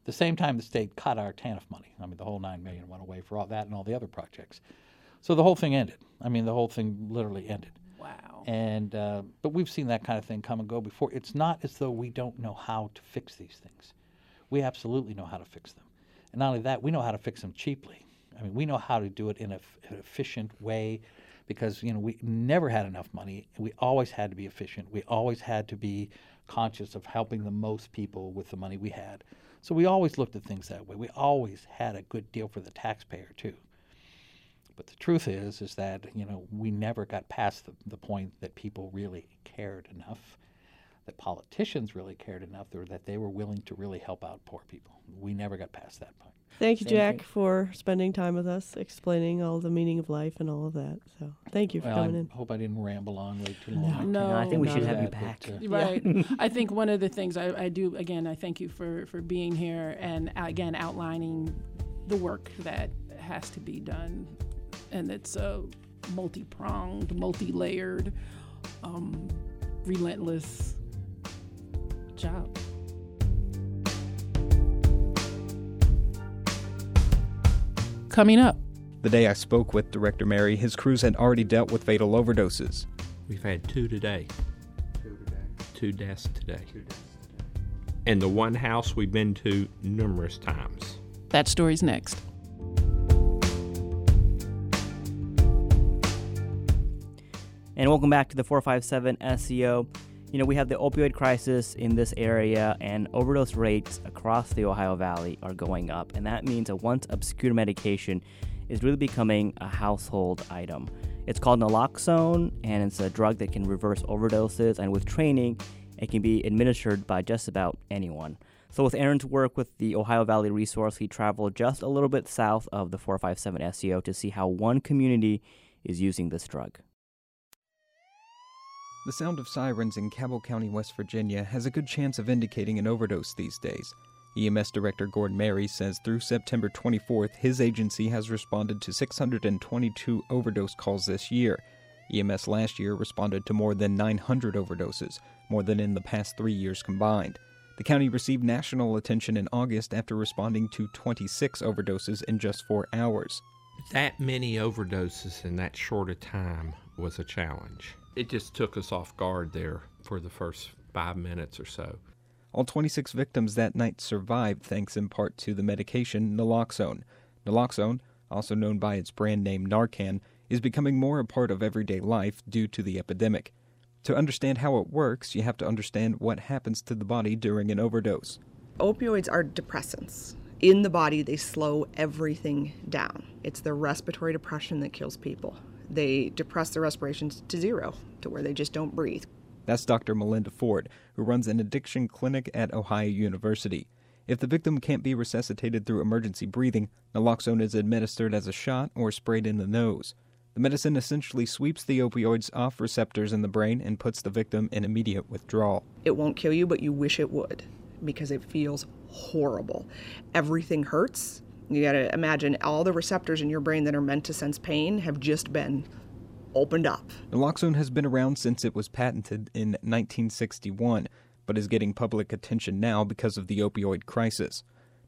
At the same time, the state cut our TANF money. I mean, the whole nine million went away for all that and all the other projects. So the whole thing ended. I mean, the whole thing literally ended. Wow. And uh, but we've seen that kind of thing come and go before. It's not as though we don't know how to fix these things. We absolutely know how to fix them. And not only that, we know how to fix them cheaply. I mean, we know how to do it in a an efficient way because you know we never had enough money. We always had to be efficient. We always had to be conscious of helping the most people with the money we had. So we always looked at things that way. We always had a good deal for the taxpayer too. But the truth is, is that you know we never got past the, the point that people really cared enough, that politicians really cared enough, or that they were willing to really help out poor people. We never got past that point. Thank you, Same Jack, thing. for spending time with us, explaining all the meaning of life and all of that. So thank you for well, coming I in. I hope I didn't ramble on way too long. No, I think we no. should have you back. but, uh, Right. I think one of the things I, I do again, I thank you for for being here and uh, again outlining the work that has to be done, and it's a multi-pronged, multi-layered, um, relentless job. Coming up. The day I spoke with Director Merry, his crews had already dealt with fatal overdoses. We've had two today. Two deaths today. And the one house we've been to numerous times. That story's next. And welcome back to the 457 SEO. You know, we have the opioid crisis in this area, and overdose rates across the Ohio Valley are going up. And that means a once obscure medication is really becoming a household item. It's called naloxone, and it's a drug that can reverse overdoses. And with training, it can be administered by just about anyone. So, with Aaron's work with the Ohio Valley Resource, he traveled just a little bit south of the 457 SEO to see how one community is using this drug. The sound of sirens in Cabell County, West Virginia has a good chance of indicating an overdose these days. EMS Director Gordon Merry says through September 24th, his agency has responded to 622 overdose calls this year. EMS last year responded to more than 900 overdoses, more than in the past three years combined. The county received national attention in August after responding to 26 overdoses in just four hours. That many overdoses in that short a time was a challenge. It just took us off guard there for the first five minutes or so. All 26 victims that night survived thanks in part to the medication naloxone. Naloxone, also known by its brand name Narcan, is becoming more a part of everyday life due to the epidemic. To understand how it works, you have to understand what happens to the body during an overdose. Opioids are depressants. In the body, they slow everything down. It's the respiratory depression that kills people. They depress the respirations to zero, to where they just don't breathe. That's Dr. Melinda Ford, who runs an addiction clinic at Ohio University. If the victim can't be resuscitated through emergency breathing, naloxone is administered as a shot or sprayed in the nose. The medicine essentially sweeps the opioids off receptors in the brain and puts the victim in immediate withdrawal. It won't kill you, but you wish it would because it feels horrible. Everything hurts. You gotta imagine all the receptors in your brain that are meant to sense pain have just been opened up. Naloxone has been around since it was patented in 1961, but is getting public attention now because of the opioid crisis.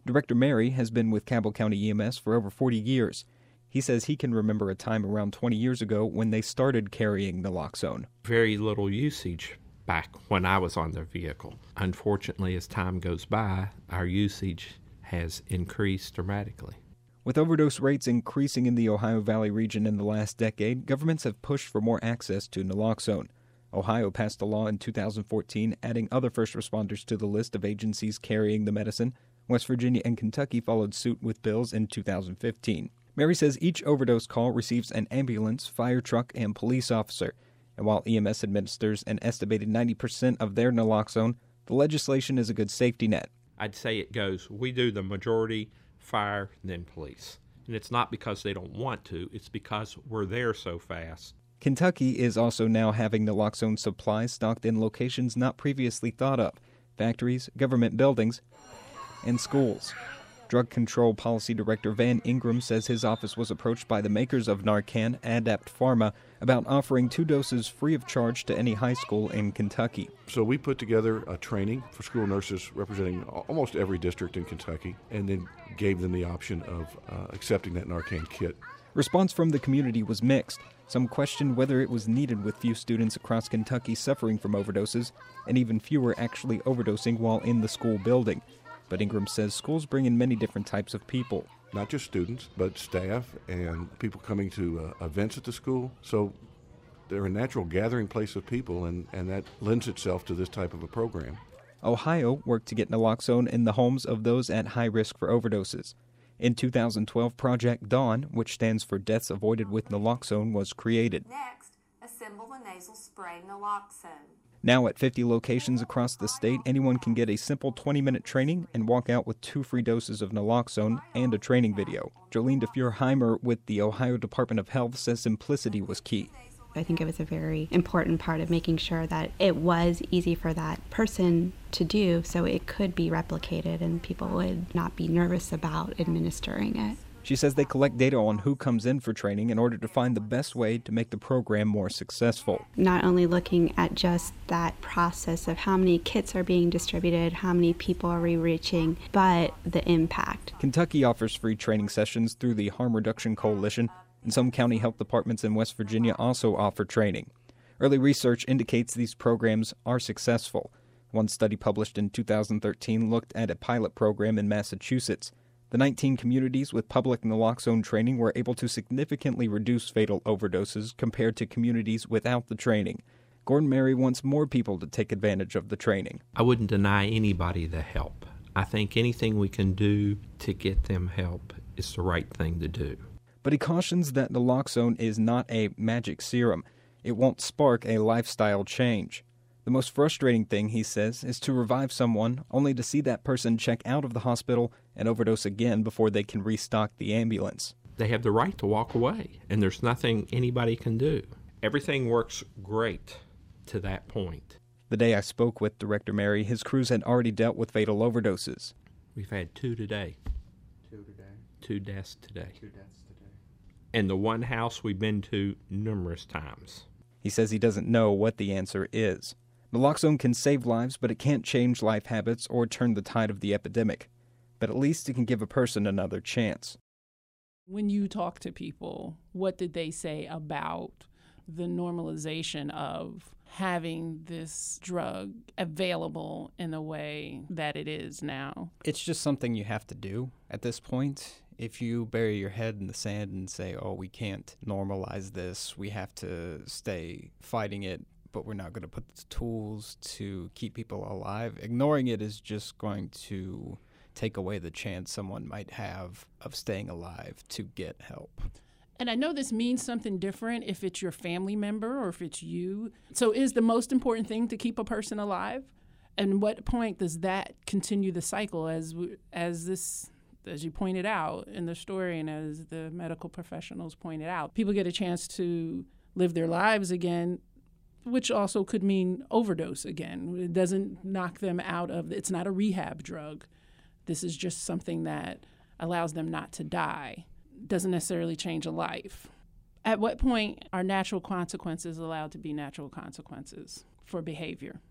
Director Merry has been with Cabell County EMS for over 40 years. He says he can remember a time around 20 years ago when they started carrying naloxone. Very little usage back when I was on the vehicle. Unfortunately, as time goes by, our usage has increased dramatically. With overdose rates increasing in the Ohio Valley region in the last decade, governments have pushed for more access to naloxone. Ohio passed a law in 2014 adding other first responders to the list of agencies carrying the medicine. West Virginia and Kentucky followed suit with bills in 2015. Merry says each overdose call receives an ambulance, fire truck, and police officer. And while EMS administers an estimated 90% of their naloxone, the legislation is a good safety net. I'd say it goes we do the majority, fire, then police. And it's not because they don't want to, it's because we're there so fast. Kentucky is also now having naloxone supplies stocked in locations not previously thought of factories, government buildings, and schools. Drug Control Policy Director Van Ingram says his office was approached by the makers of Narcan, Adapt Pharma, about offering two doses free of charge to any high school in Kentucky. So we put together a training for school nurses representing almost every district in Kentucky and then gave them the option of uh, accepting that Narcan kit. Response from the community was mixed. Some questioned whether it was needed with few students across Kentucky suffering from overdoses, and even fewer actually overdosing while in the school building. But Ingram says schools bring in many different types of people. Not just students, but staff and people coming to uh, events at the school. So they're a natural gathering place of people, and, and that lends itself to this type of a program. Ohio worked to get naloxone in the homes of those at high risk for overdoses. In 2012, Project Dawn, which stands for Deaths Avoided with Naloxone, was created. Next, assemble the nasal spray naloxone. Now, at 50 locations across the state, anyone can get a simple 20 minute training and walk out with two free doses of naloxone and a training video. Jolene Defiore-Hyrmer with the Ohio Department of Health says simplicity was key. I think it was a very important part of making sure that it was easy for that person to do so it could be replicated and people would not be nervous about administering it. She says they collect data on who comes in for training in order to find the best way to make the program more successful. Not only looking at just that process of how many kits are being distributed, how many people are we reaching, but the impact. Kentucky offers free training sessions through the Harm Reduction Coalition, and some county health departments in West Virginia also offer training. Early research indicates these programs are successful. One study published in 2013 looked at a pilot program in Massachusetts. The 19 communities with public naloxone training were able to significantly reduce fatal overdoses compared to communities without the training. Gordon Merry wants more people to take advantage of the training. I wouldn't deny anybody the help. I think anything we can do to get them help is the right thing to do. But he cautions that naloxone is not a magic serum. It won't spark a lifestyle change. The most frustrating thing, he says, is to revive someone only to see that person check out of the hospital and overdose again before they can restock the ambulance. They have the right to walk away, and there's nothing anybody can do. Everything works great to that point. The day I spoke with Director Merry, his crews had already dealt with fatal overdoses. We've had two today. Two today. Two deaths today. Two deaths today. And the one house we've been to numerous times. He says he doesn't know what the answer is. Naloxone can save lives, but it can't change life habits or turn the tide of the epidemic. But at least it can give a person another chance. When you talk to people, what did they say about the normalization of having this drug available in the way that it is now? It's just something you have to do at this point. If you bury your head in the sand and say, oh, we can't normalize this, we have to stay fighting it, but we're not going to put the tools to keep people alive, ignoring it is just going to take away the chance someone might have of staying alive to get help. And I know this means something different if it's your family member or if it's you. So, is the most important thing to keep a person alive? And what point does that continue the cycle as as this as you pointed out in the story and as the medical professionals pointed out, people get a chance to live their lives again, which also could mean overdose again. It doesn't knock them out of it's not a rehab drug. This is just something that allows them not to die doesn't necessarily change a life. At what point are natural consequences allowed to be natural consequences for behavior?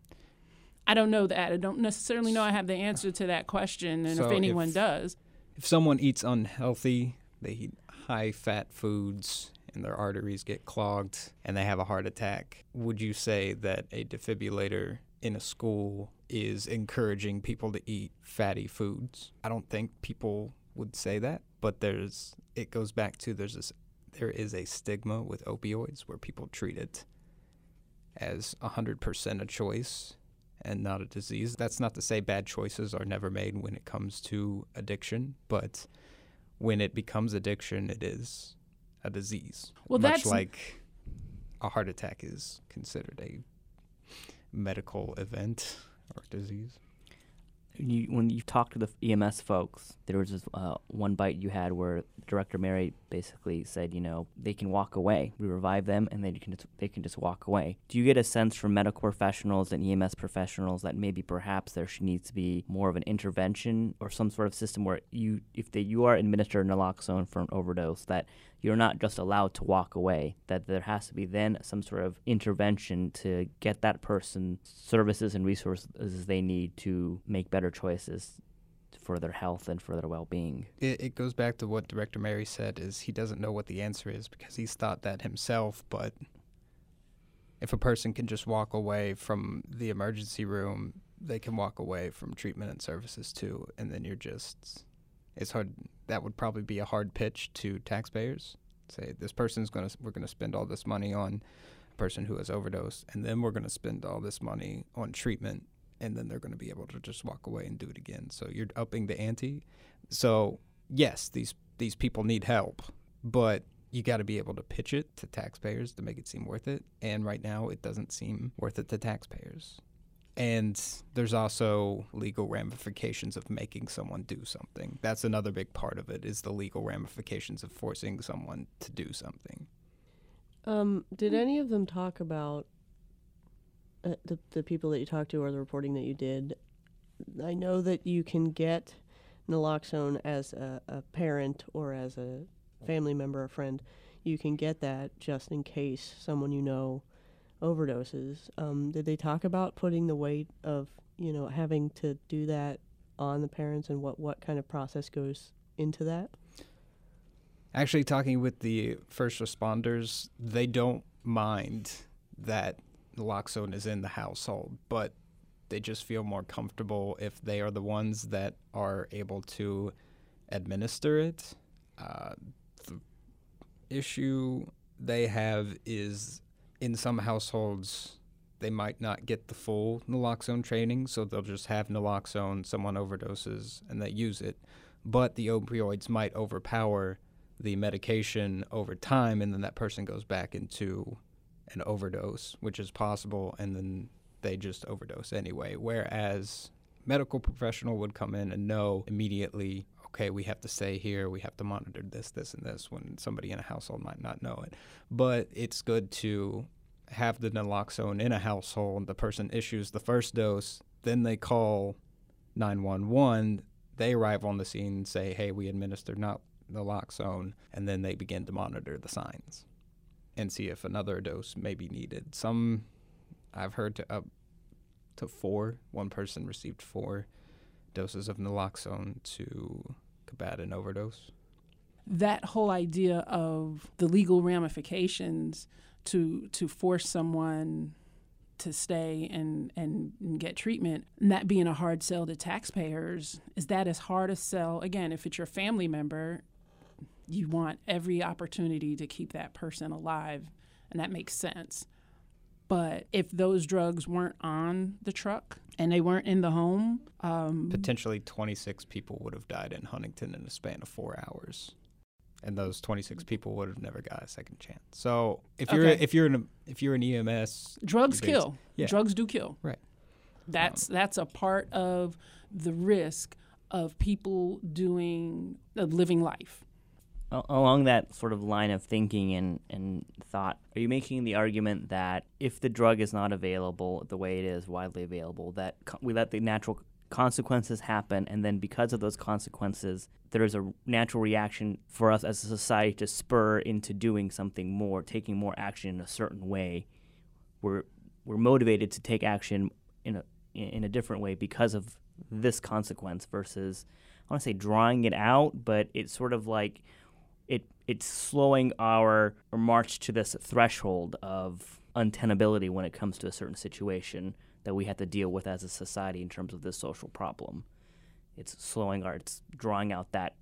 I don't know that. I don't necessarily know I have the answer to that question, and So if anyone if- does, If someone eats unhealthy, they eat high fat foods and their arteries get clogged and they have a heart attack, would you say that a defibrillator in a school is encouraging people to eat fatty foods? I don't think people would say that, but there's it goes back to there's this there is a stigma with opioids where people treat it as 100% a choice and not a disease. That's not to say bad choices are never made when it comes to addiction, but when it becomes addiction, it is a disease. Well, Much that's- like a heart attack is considered a medical event or disease. you, when you talked to the EMS folks, there was this uh, one bite you had where Director Merry basically said, you know, they can walk away. We revive them, and then they can just, they can just walk away. Do you get a sense from medical professionals and EMS professionals that maybe perhaps there should needs to be more of an intervention or some sort of system where you, if they, you are administered naloxone for an overdose, that you're not just allowed to walk away. That there has to be then some sort of intervention to get that person services and resources they need to make better choices for their health and for their well-being. It, it goes back to what Director Merry said is he doesn't know what the answer is because he's thought that himself, but if a person can just walk away from the emergency room, they can walk away from treatment and services too, and then you're just it's hard that would probably be a hard pitch to taxpayers. Say this person's going to we're going to spend all this money on a person who has overdosed and then we're going to spend all this money on treatment and then they're going to be able to just walk away and do it again. So you're upping the ante. So yes, these these people need help, but you got to be able to pitch it to taxpayers to make it seem worth it. And right now, it doesn't seem worth it to taxpayers. And there's also legal ramifications of making someone do something. That's another big part of it is the legal ramifications of forcing someone to do something. Um, did any of them talk about uh, the the people that you talked to or the reporting that you did? I know that you can get naloxone as a, a parent or as a family member or friend. You can get that just in case someone you know overdoses. Um, did they talk about putting the weight of you know having to do that on the parents and what what kind of process goes into that? Actually, talking with the first responders, they don't mind that naloxone is in the household, but they just feel more comfortable if they are the ones that are able to administer it. Uh, the issue they have is in some households, they might not get the full naloxone training, so they'll just have naloxone, someone overdoses, and they use it. But the opioids might overpower the medication over time, and then that person goes back into an overdose, which is possible, and then they just overdose anyway. Whereas medical professional would come in and know immediately, okay, we have to stay here, we have to monitor this, this, and this, when somebody in a household might not know it. But it's good to have the naloxone in a household, the person issues the first dose, then they call 911, they arrive on the scene and say, hey, we administered not naloxone, and then they begin to monitor the signs and see if another dose may be needed. Some I've heard to up to four. One person received four doses of naloxone to combat an overdose. That whole idea of the legal ramifications to to force someone to stay and, and, and get treatment, and that being a hard sell to taxpayers, is that as hard a sell? Again, if it's your family member, you want every opportunity to keep that person alive, and that makes sense. But if those drugs weren't on the truck and they weren't in the home, um, Potentially 26 people would have died in Huntington in a span of four hours. And those 26 people would have never got a second chance. So if you're if you're an if you're an EMS, drugs kill. Yeah. Drugs do kill. Right. That's that's a part of the risk of people doing uh, living life. Along that sort of line of thinking and, and thought, are you making the argument that if the drug is not available the way it is widely available, that co- we let the natural consequences happen, and then because of those consequences, there is a natural reaction for us as a society to spur into doing something more, taking more action in a certain way. We're we're motivated to take action in a in a different way because of this consequence versus I want to say drawing it out, but it's sort of like it it's slowing our, our march to this threshold of untenability when it comes to a certain situation that we have to deal with as a society in terms of this social problem. It's slowing our it's drawing out that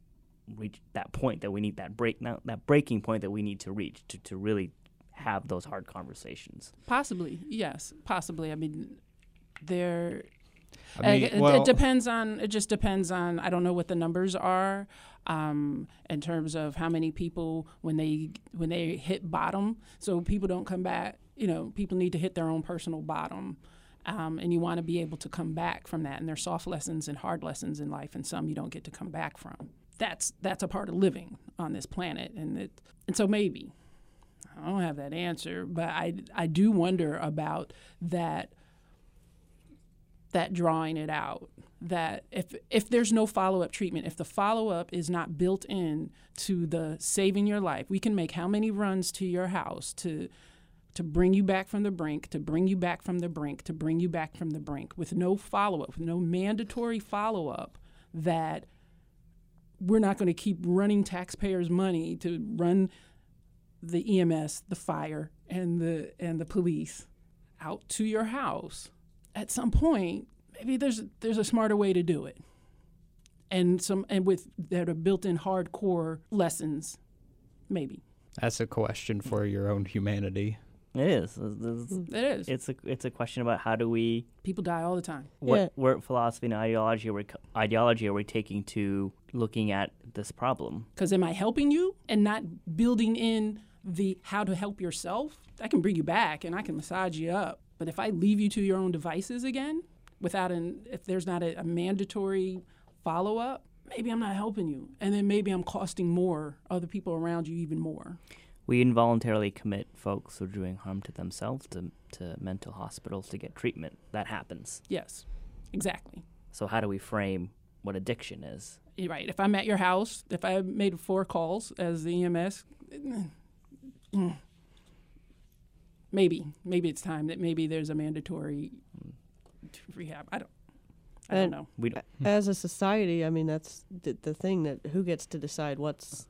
reach that point that we need that break now that breaking point that we need to reach to, to really have those hard conversations. Possibly, yes, possibly. I mean, there. I mean, it, it depends on. It just depends on. I don't know what the numbers are, um, in terms of how many people when they when they hit bottom. So people don't come back. You know, people need to hit their own personal bottom, um, and you want to be able to come back from that. And there's soft lessons and hard lessons in life, and some you don't get to come back from. That's that's a part of living on this planet, and it and so maybe I don't have that answer, but I I do wonder about that that drawing it out that if if there's no follow-up treatment if the follow-up is not built in to the saving your life we can make how many runs to your house to to bring you back from the brink to bring you back from the brink to bring you back from the brink with no follow-up with no mandatory follow-up that we're not going to keep running taxpayers money to run the EMS, the fire, and the and the police out to your house. At some point, maybe there's there's a smarter way to do it, and some and with that are built-in hardcore lessons, maybe. That's a question for your own humanity. It is. It's, It is. It's a it's a question about how do we People die all the time. what Yeah. what philosophy and ideology are we ideology are we taking to looking at this problem? Because am I helping you and not building in the how to help yourself? I can bring you back and I can massage you up. But if I leave you to your own devices again, without an if there's not a, a mandatory follow up, maybe I'm not helping you, and then maybe I'm costing more other people around you even more. We involuntarily commit folks who are doing harm to themselves to to mental hospitals to get treatment. That happens. Yes, exactly. So how do we frame what addiction is? You're right. If I'm at your house, if I made four calls as the EMS, mm, maybe maybe it's time that maybe there's a mandatory rehab. I don't. I don't know. We don't, As a society, I mean, that's the, the thing that who gets to decide what's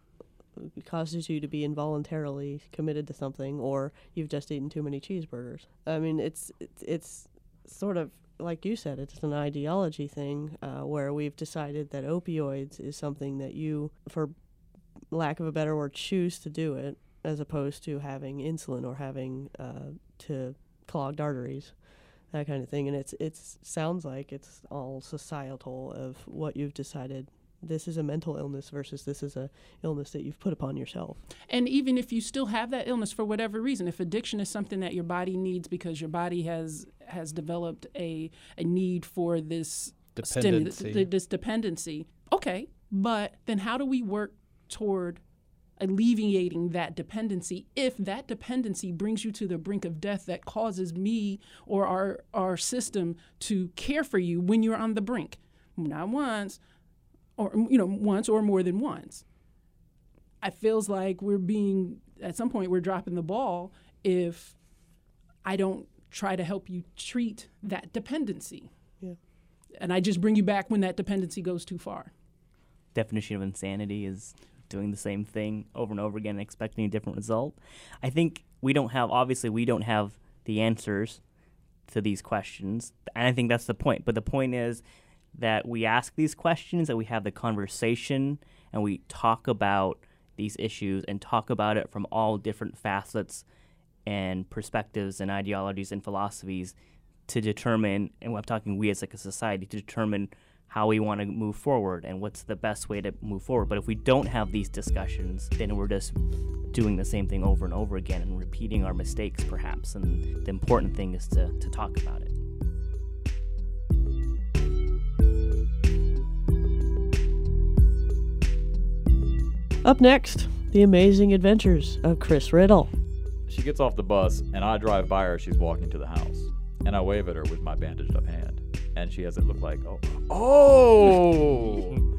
causes you to be involuntarily committed to something, or you've just eaten too many cheeseburgers. I mean, it's it's, it's sort of like you said, it's an ideology thing uh, where we've decided that opioids is something that you, for lack of a better word, choose to do it, as opposed to having insulin or having uh, to clogged arteries that kind of thing. And it's it's sounds like it's all societal of what you've decided. This is a mental illness versus this is a illness that you've put upon yourself. And even if you still have that illness for whatever reason, if addiction is something that your body needs because your body has has developed a a need for this stimulus, Dependency. th- this dependency, okay. But then how do we work toward alleviating that dependency. If that dependency brings you to the brink of death that causes me or our our system to care for you when you're on the brink not once or you know once or more than once. It feels like we're being at some point we're dropping the ball if i don't try to help you treat that dependency. Yeah. and i just bring you back when that dependency goes too far. Definition of insanity is doing the same thing over and over again and expecting a different result. I think we don't have obviously we don't have the answers to these questions. And I think that's the point. But the point is that we ask these questions, that we have the conversation and we talk about these issues and talk about it from all different facets and perspectives and ideologies and philosophies to determine and I'm talking we as like a society to determine how we want to move forward and what's the best way to move forward. But if we don't have these discussions, then we're just doing the same thing over and over again and repeating our mistakes, perhaps. And the important thing is to, to talk about it. Up next, the amazing adventures of Chris Riddle. She gets off the bus, and I drive by her. As she's walking to the house, and I wave at her with my bandaged up hand, and she has it look like, oh, oh.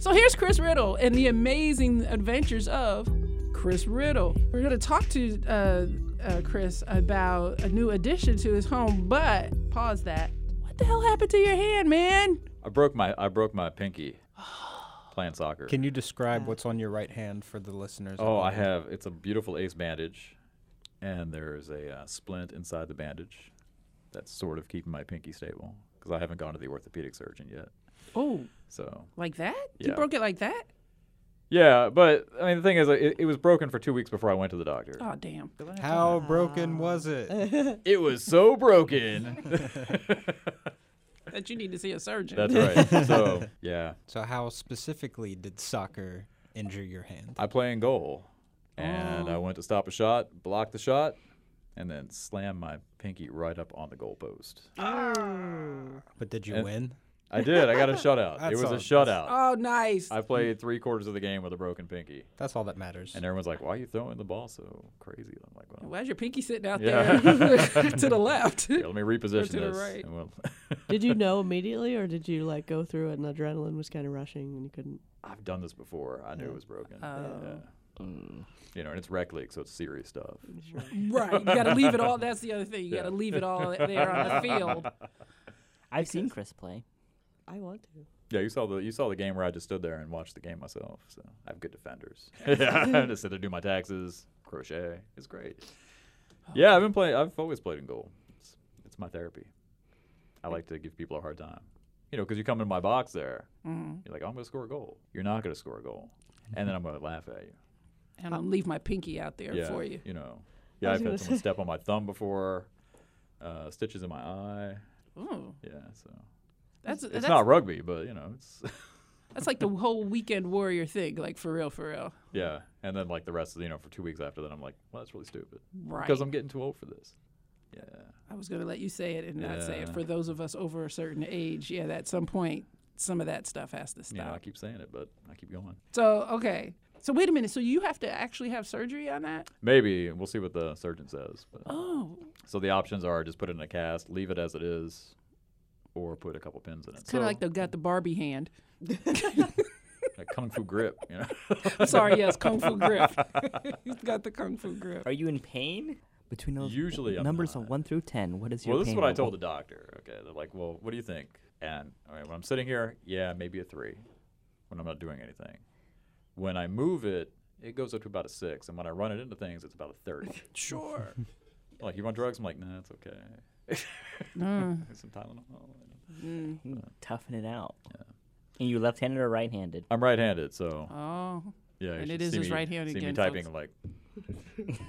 So here's Chris Riddle and the amazing adventures of Chris Riddle. We're going to talk to uh, uh, Chris about a new addition to his home, but pause that. What the hell happened to your hand, man? I broke my I broke my pinky playing soccer. Can you describe what's on your right hand for the listeners? Oh, I have. It's a beautiful ace bandage, and there's a uh, splint inside the bandage that's sort of keeping my pinky stable because I haven't gone to the orthopedic surgeon yet. Oh, So like that? You broke it like that? yeah, but I mean the thing is, uh, it, it was broken for two weeks before I went to the doctor. Oh, damn. How broken was it? It was so broken. That you need to see a surgeon. That's right. So yeah, So how specifically did soccer injure your hand? I play in goal, and I Oh. went to stop a shot, block the shot, and then slam my pinky right up on the goalpost. Oh. But did you And- win? I did. I got a shutout. it That's was a shutout. Oh, nice. I played three quarters of the game with a broken pinky, That's all that matters. and everyone's like, "Why are you throwing the ball so crazy?" I'm like, "Well, Why's your pinky sitting out Yeah. there to the left? yeah, let me reposition to the this." right. and we'll- Did you know immediately, or did you like go through it and adrenaline was kind of rushing and you couldn't? I've done this before. I knew it was broken. Oh. Yeah. Mm. You know, and it's rec league, so it's serious stuff. right. You got to leave it all. That's the other thing. You got to leave it all there on the field. I've seen Chris play. I want to. Yeah, you saw the you saw the game where I just stood there and watched the game myself. So I have good defenders. yeah, I just sit there do my taxes, crochet. It's great. Yeah, I've been playing. I've always played in goal. It's, it's my therapy. I like to give people a hard time. You know, because you come in my box there, Mhm. you're like, I'm going to score a goal. You're not going to score a goal, and then I'm going to laugh at you. And I'll leave my pinky out there yeah, for you. You know, yeah, I've had someone say- step on my thumb before, uh, stitches in my eye. Ooh, Yeah, so that's it's that's, not rugby, but you know, it's that's like the whole weekend warrior thing. Like for real, for real. Yeah, and then like the rest of the, you know for two weeks after that, I'm like, well, that's really stupid. Right. Because I'm getting too old for this. Yeah. I was going to let you say it and not say it. For those of us over a certain age, yeah, at some point, some of that stuff has to stop. know, I keep saying it, but I keep going. So okay. So wait a minute. So you have to actually have surgery on that? Maybe we'll see what the surgeon says. But Oh, so the options are just put it in a cast, leave it as it is, or put a couple pins in it. it's kind of So, like they've got the Barbie hand. like kung fu grip. You know. I'm sorry, yes, kung fu grip. He's got the kung fu grip. Are you in pain? Between those Usually I'm numbers not. of one through ten, what is your well, this is pain what I told the doctor. Okay, they're like, well, what do you think? And all right, when I'm sitting here, yeah, maybe a three. When I'm not doing anything. When I move it, it goes up to about a six, and when I run it into things, it's about a thirty. Sure. like you want drugs? I'm like, nah, it's okay. Mm. Some Tylenol. Mm. Toughen it out. And you left-handed or right-handed? I'm right-handed, so Oh. yeah. you And should it is see his me- right hand see again, me typing folks. like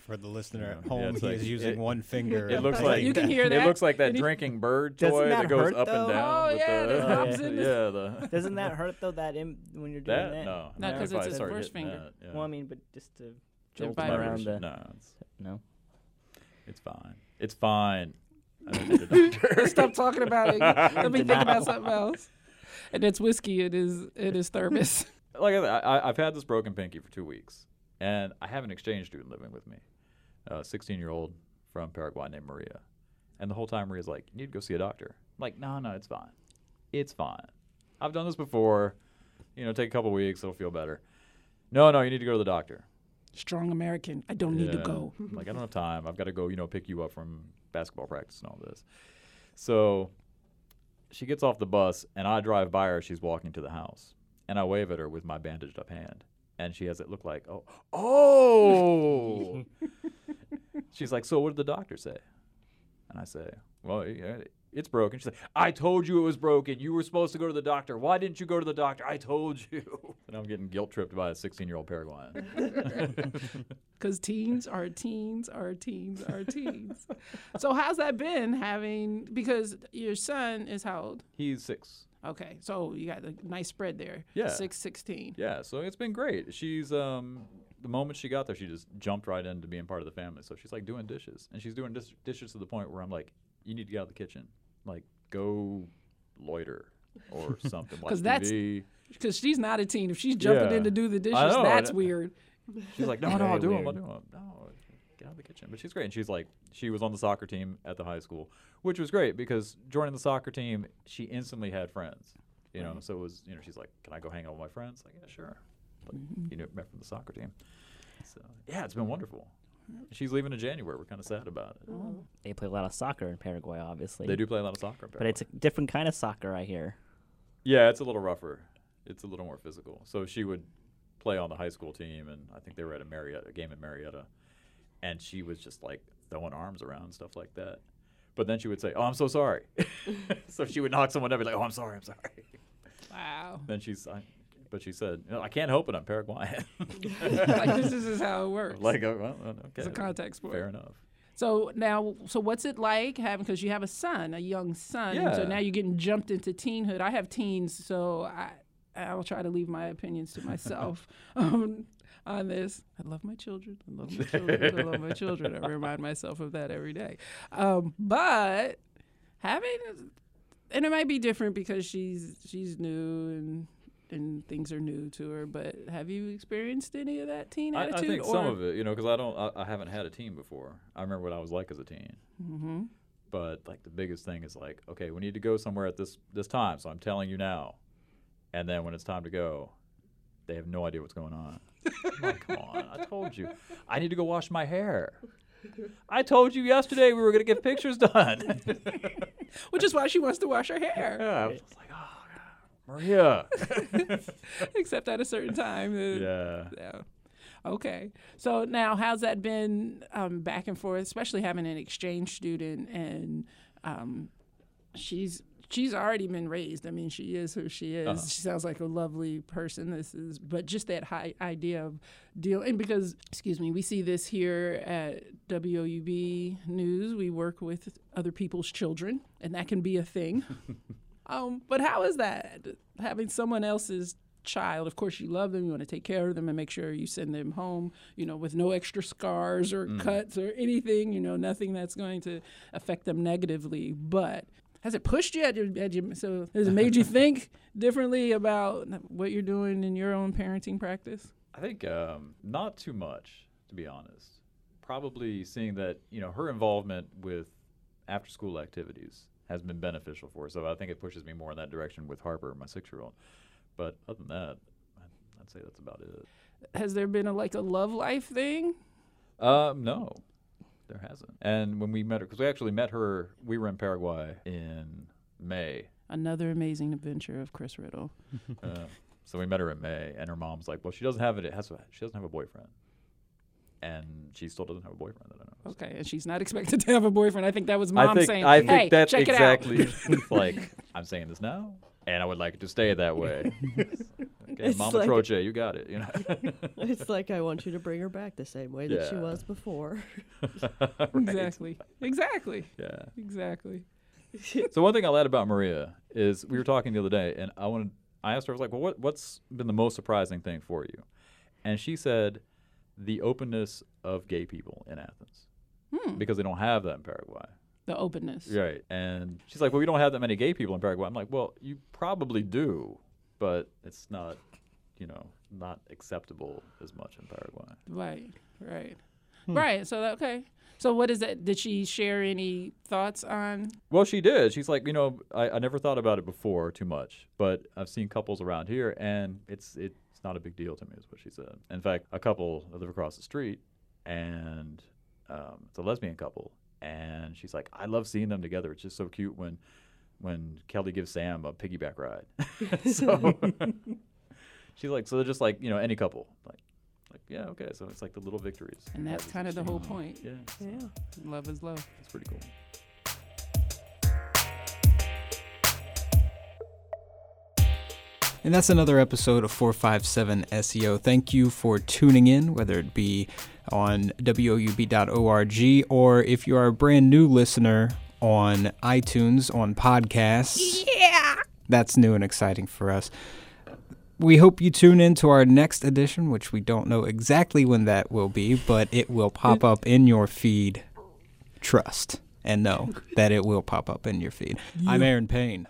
For the listener at yeah, home, it's he like- is using it- one finger. It looks like like You can hear It that? looks like that Can you- drinking bird Doesn't toy that that goes hurt, up though? and down. Oh, with yeah, the, that hops in the- yeah, the Doesn't that hurt though? That Im- when you're doing that that? no, No, not 'cause if it's I his start first hitting finger. that, yeah. Well, I mean, but just to They're jolt vibration. around the no, it's, no. it's fine. It's fine. I don't need a doctor. Stop talking about it. Let me think about something else. And it's whiskey. It is. It is thermos. like I, I, I've had this broken pinky for two weeks, and I have an exchange student living with me, a 16 year old from Paraguay named Maria. And the whole time Maria's like, "You need to go see a doctor." I'm like, no, no, it's fine. It's fine. I've done this before. You know, take a couple weeks, it'll feel better. No, no, you need to go to the doctor. Strong American. I don't need to go. Like, I don't have time. I've got to go, you know, pick you up from basketball practice and all this. So she gets off the bus, and I drive by her. She's walking to the house, and I wave at her with my bandaged up hand, and she has it look like, oh, oh. She's like, so what did the doctor say? And I say, well, yeah, it's broken. She's like, I told you it was broken. You were supposed to go to the doctor. Why didn't you go to the doctor? I told you. And I'm getting guilt tripped by a 16 year old Paraguayan. Because teens are teens are teens are teens. so how's that been having? Because your son is how old? He's six. Okay, so you got a nice spread there. Yeah. Six, 16. Yeah, so it's been great. She's um the moment she got there, she just jumped right into being part of the family. So she's like doing dishes, and she's doing dis- dishes to the point where I'm like, you need to get out of the kitchen, like go loiter or something. Watch 'Cause that's- Because she's not a teen. If she's jumping Yeah. in to do the dishes, know, that's I- weird. She's like, no, no, Very I'll do them, I'll weird. do them. No, get out of the kitchen. But she's great, and she's like, she was on the soccer team at the high school, which was great because joining the soccer team, she instantly had friends. You know, so it was, you know, she's like, can I go hang out with my friends? Like, yeah, sure. Like, mm-hmm. you know, met from the soccer team. So yeah, it's been wonderful. She's leaving in January. We're kind of sad about it. Oh. They play a lot of soccer in Paraguay, obviously. They do play a lot of soccer, in but it's a different kind of soccer, I hear. Yeah, it's a little rougher. It's a little more physical. So she would play on the high school team, and I think they were at a Marietta a game in Marietta, and she was just like throwing arms around and stuff like that. But then she would say, "Oh, I'm so sorry." so she would knock someone up, and be like, "Oh, I'm sorry, I'm sorry." Wow. Then she's, I, but she said, "No, "I can't help it. I'm Paraguayan." like this is how it works. Like, oh, well, okay, It's a contact sport. Fair enough. So now, so what's it like having? Because you have a son, a young son. and So now you're getting jumped into teenhood. I have teens, so I I'll try to leave my opinions to myself um, on this. I love my children. I love my children. I love my children. I remind myself of that every day. Um, but having, and it might be different because she's she's new and. And things are new to her, but have you experienced any of that teen I, I think or? some of it, you know, because I don't, I, I haven't had a team before. I remember what I was like as a teen. hmm but like the biggest thing is like okay we need to go somewhere at this this time so i'm telling you now and then when it's time to go they have no idea what's going on I'm like, come on i told you i need to go wash my hair i told you yesterday we were going to get pictures done Which is why she wants to wash her hair. yeah, I was like maria Except at a certain time. uh, yeah yeah. Okay. So now, how's that been um, back and forth, especially having an exchange student and um, she's she's already been raised. I mean, she is who she is. Uh-huh. She sounds like a lovely person. This is, but just that high idea of deal, and because excuse me, we see this here at WOUB News. We work with other people's children, and that can be a thing. um, but how is that having someone else's child? Of course, you love them. You want to take care of them and make sure you send them home, you know, with no extra scars or Mm. cuts or anything. You know, nothing that's going to affect them negatively. But has it pushed you? Had you, had you so has it made you think differently about what you're doing in your own parenting practice? I think um, not too much, to be honest. Probably seeing that you know her involvement with after school activities has been beneficial for. So I think it pushes me more in that direction with Harper, my six year old. But other than that, I'd say that's about it. Has there been a like a love life thing? Um, no, there hasn't. And when we met her, because we actually met her, we were in Paraguay in May. Another amazing adventure of Chris Riddle. uh, so we met her in May, and her mom's like, "Well, she doesn't have it. it has she doesn't have a boyfriend, and she still doesn't have a boyfriend I don't know." Okay, and she's not expected to have a boyfriend. I think that was mom I think saying, I think "Hey, that's check exactly it out." like I'm saying this now, and I would like it to stay that way. okay, It's Mama like- Troche, you got it. You know. it's like I want you to bring her back the same way that she was before. Right. Exactly. Exactly. Yeah. Exactly. so one thing I'll add about Maria is we were talking the other day, and I wanted I asked her I was like, "Well, what what's been the most surprising thing for you?" And she said, "The openness of gay people in Athens, Hmm. because they don't have that in Paraguay. The openness. Right. And she's like, well, we don't have that many gay people in Paraguay. I'm like, well, you probably do, but it's not, you know, not acceptable as much in Paraguay. Right, right, Hmm. right. So that- okay. So what is that? Did she share any thoughts on? Well, she did. She's like, you know, I, I never thought about it before too much, but I've seen couples around here, and it's it's not a big deal to me, is what she said. In fact, a couple that live across the street, and um, it's a lesbian couple, and she's like, I love seeing them together. It's just so cute when when Kelly gives Sam a piggyback ride. so she's like, so they're just like, you know, any couple, like. Like yeah okay so it's like the little victories And that's kind of the whole point. yeah Yeah. Love is love. it's pretty cool And that's another episode of 457 SEO. Thank you for tuning in, whether it be on woub.org or if you are a brand new listener on iTunes, on podcasts. Yeah. That's new and exciting for us. We hope you tune in to our next edition, which we don't know exactly when that will be, but it will pop mm. up in your feed. Trust and know that it will pop up in your feed. I'm Aaron Payne.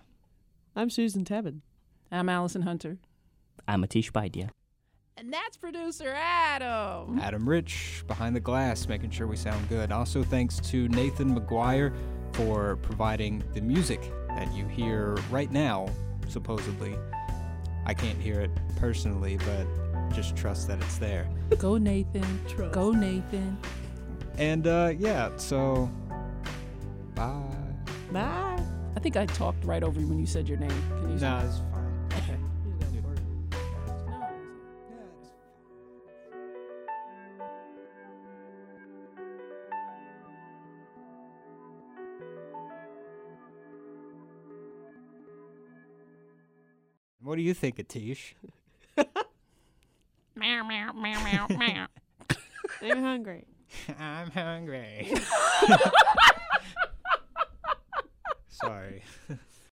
I'm Susan Tebben. I'm Allison Hunter. I'm Atish Baidia. And that's producer Adam. Adam Rich behind the glass, making sure we sound good. Also, thanks to Nathan McGuire for providing the music that you hear right now, supposedly. I can't hear it personally, but just trust that it's there. Go Nathan. Trust. Go Nathan. And uh, yeah, so bye. Bye. I think I talked right over you when you said your name. Can you? Nah, What do you think, Atish? Meow meow meow meow meow. I'm hungry. I'm hungry. Sorry.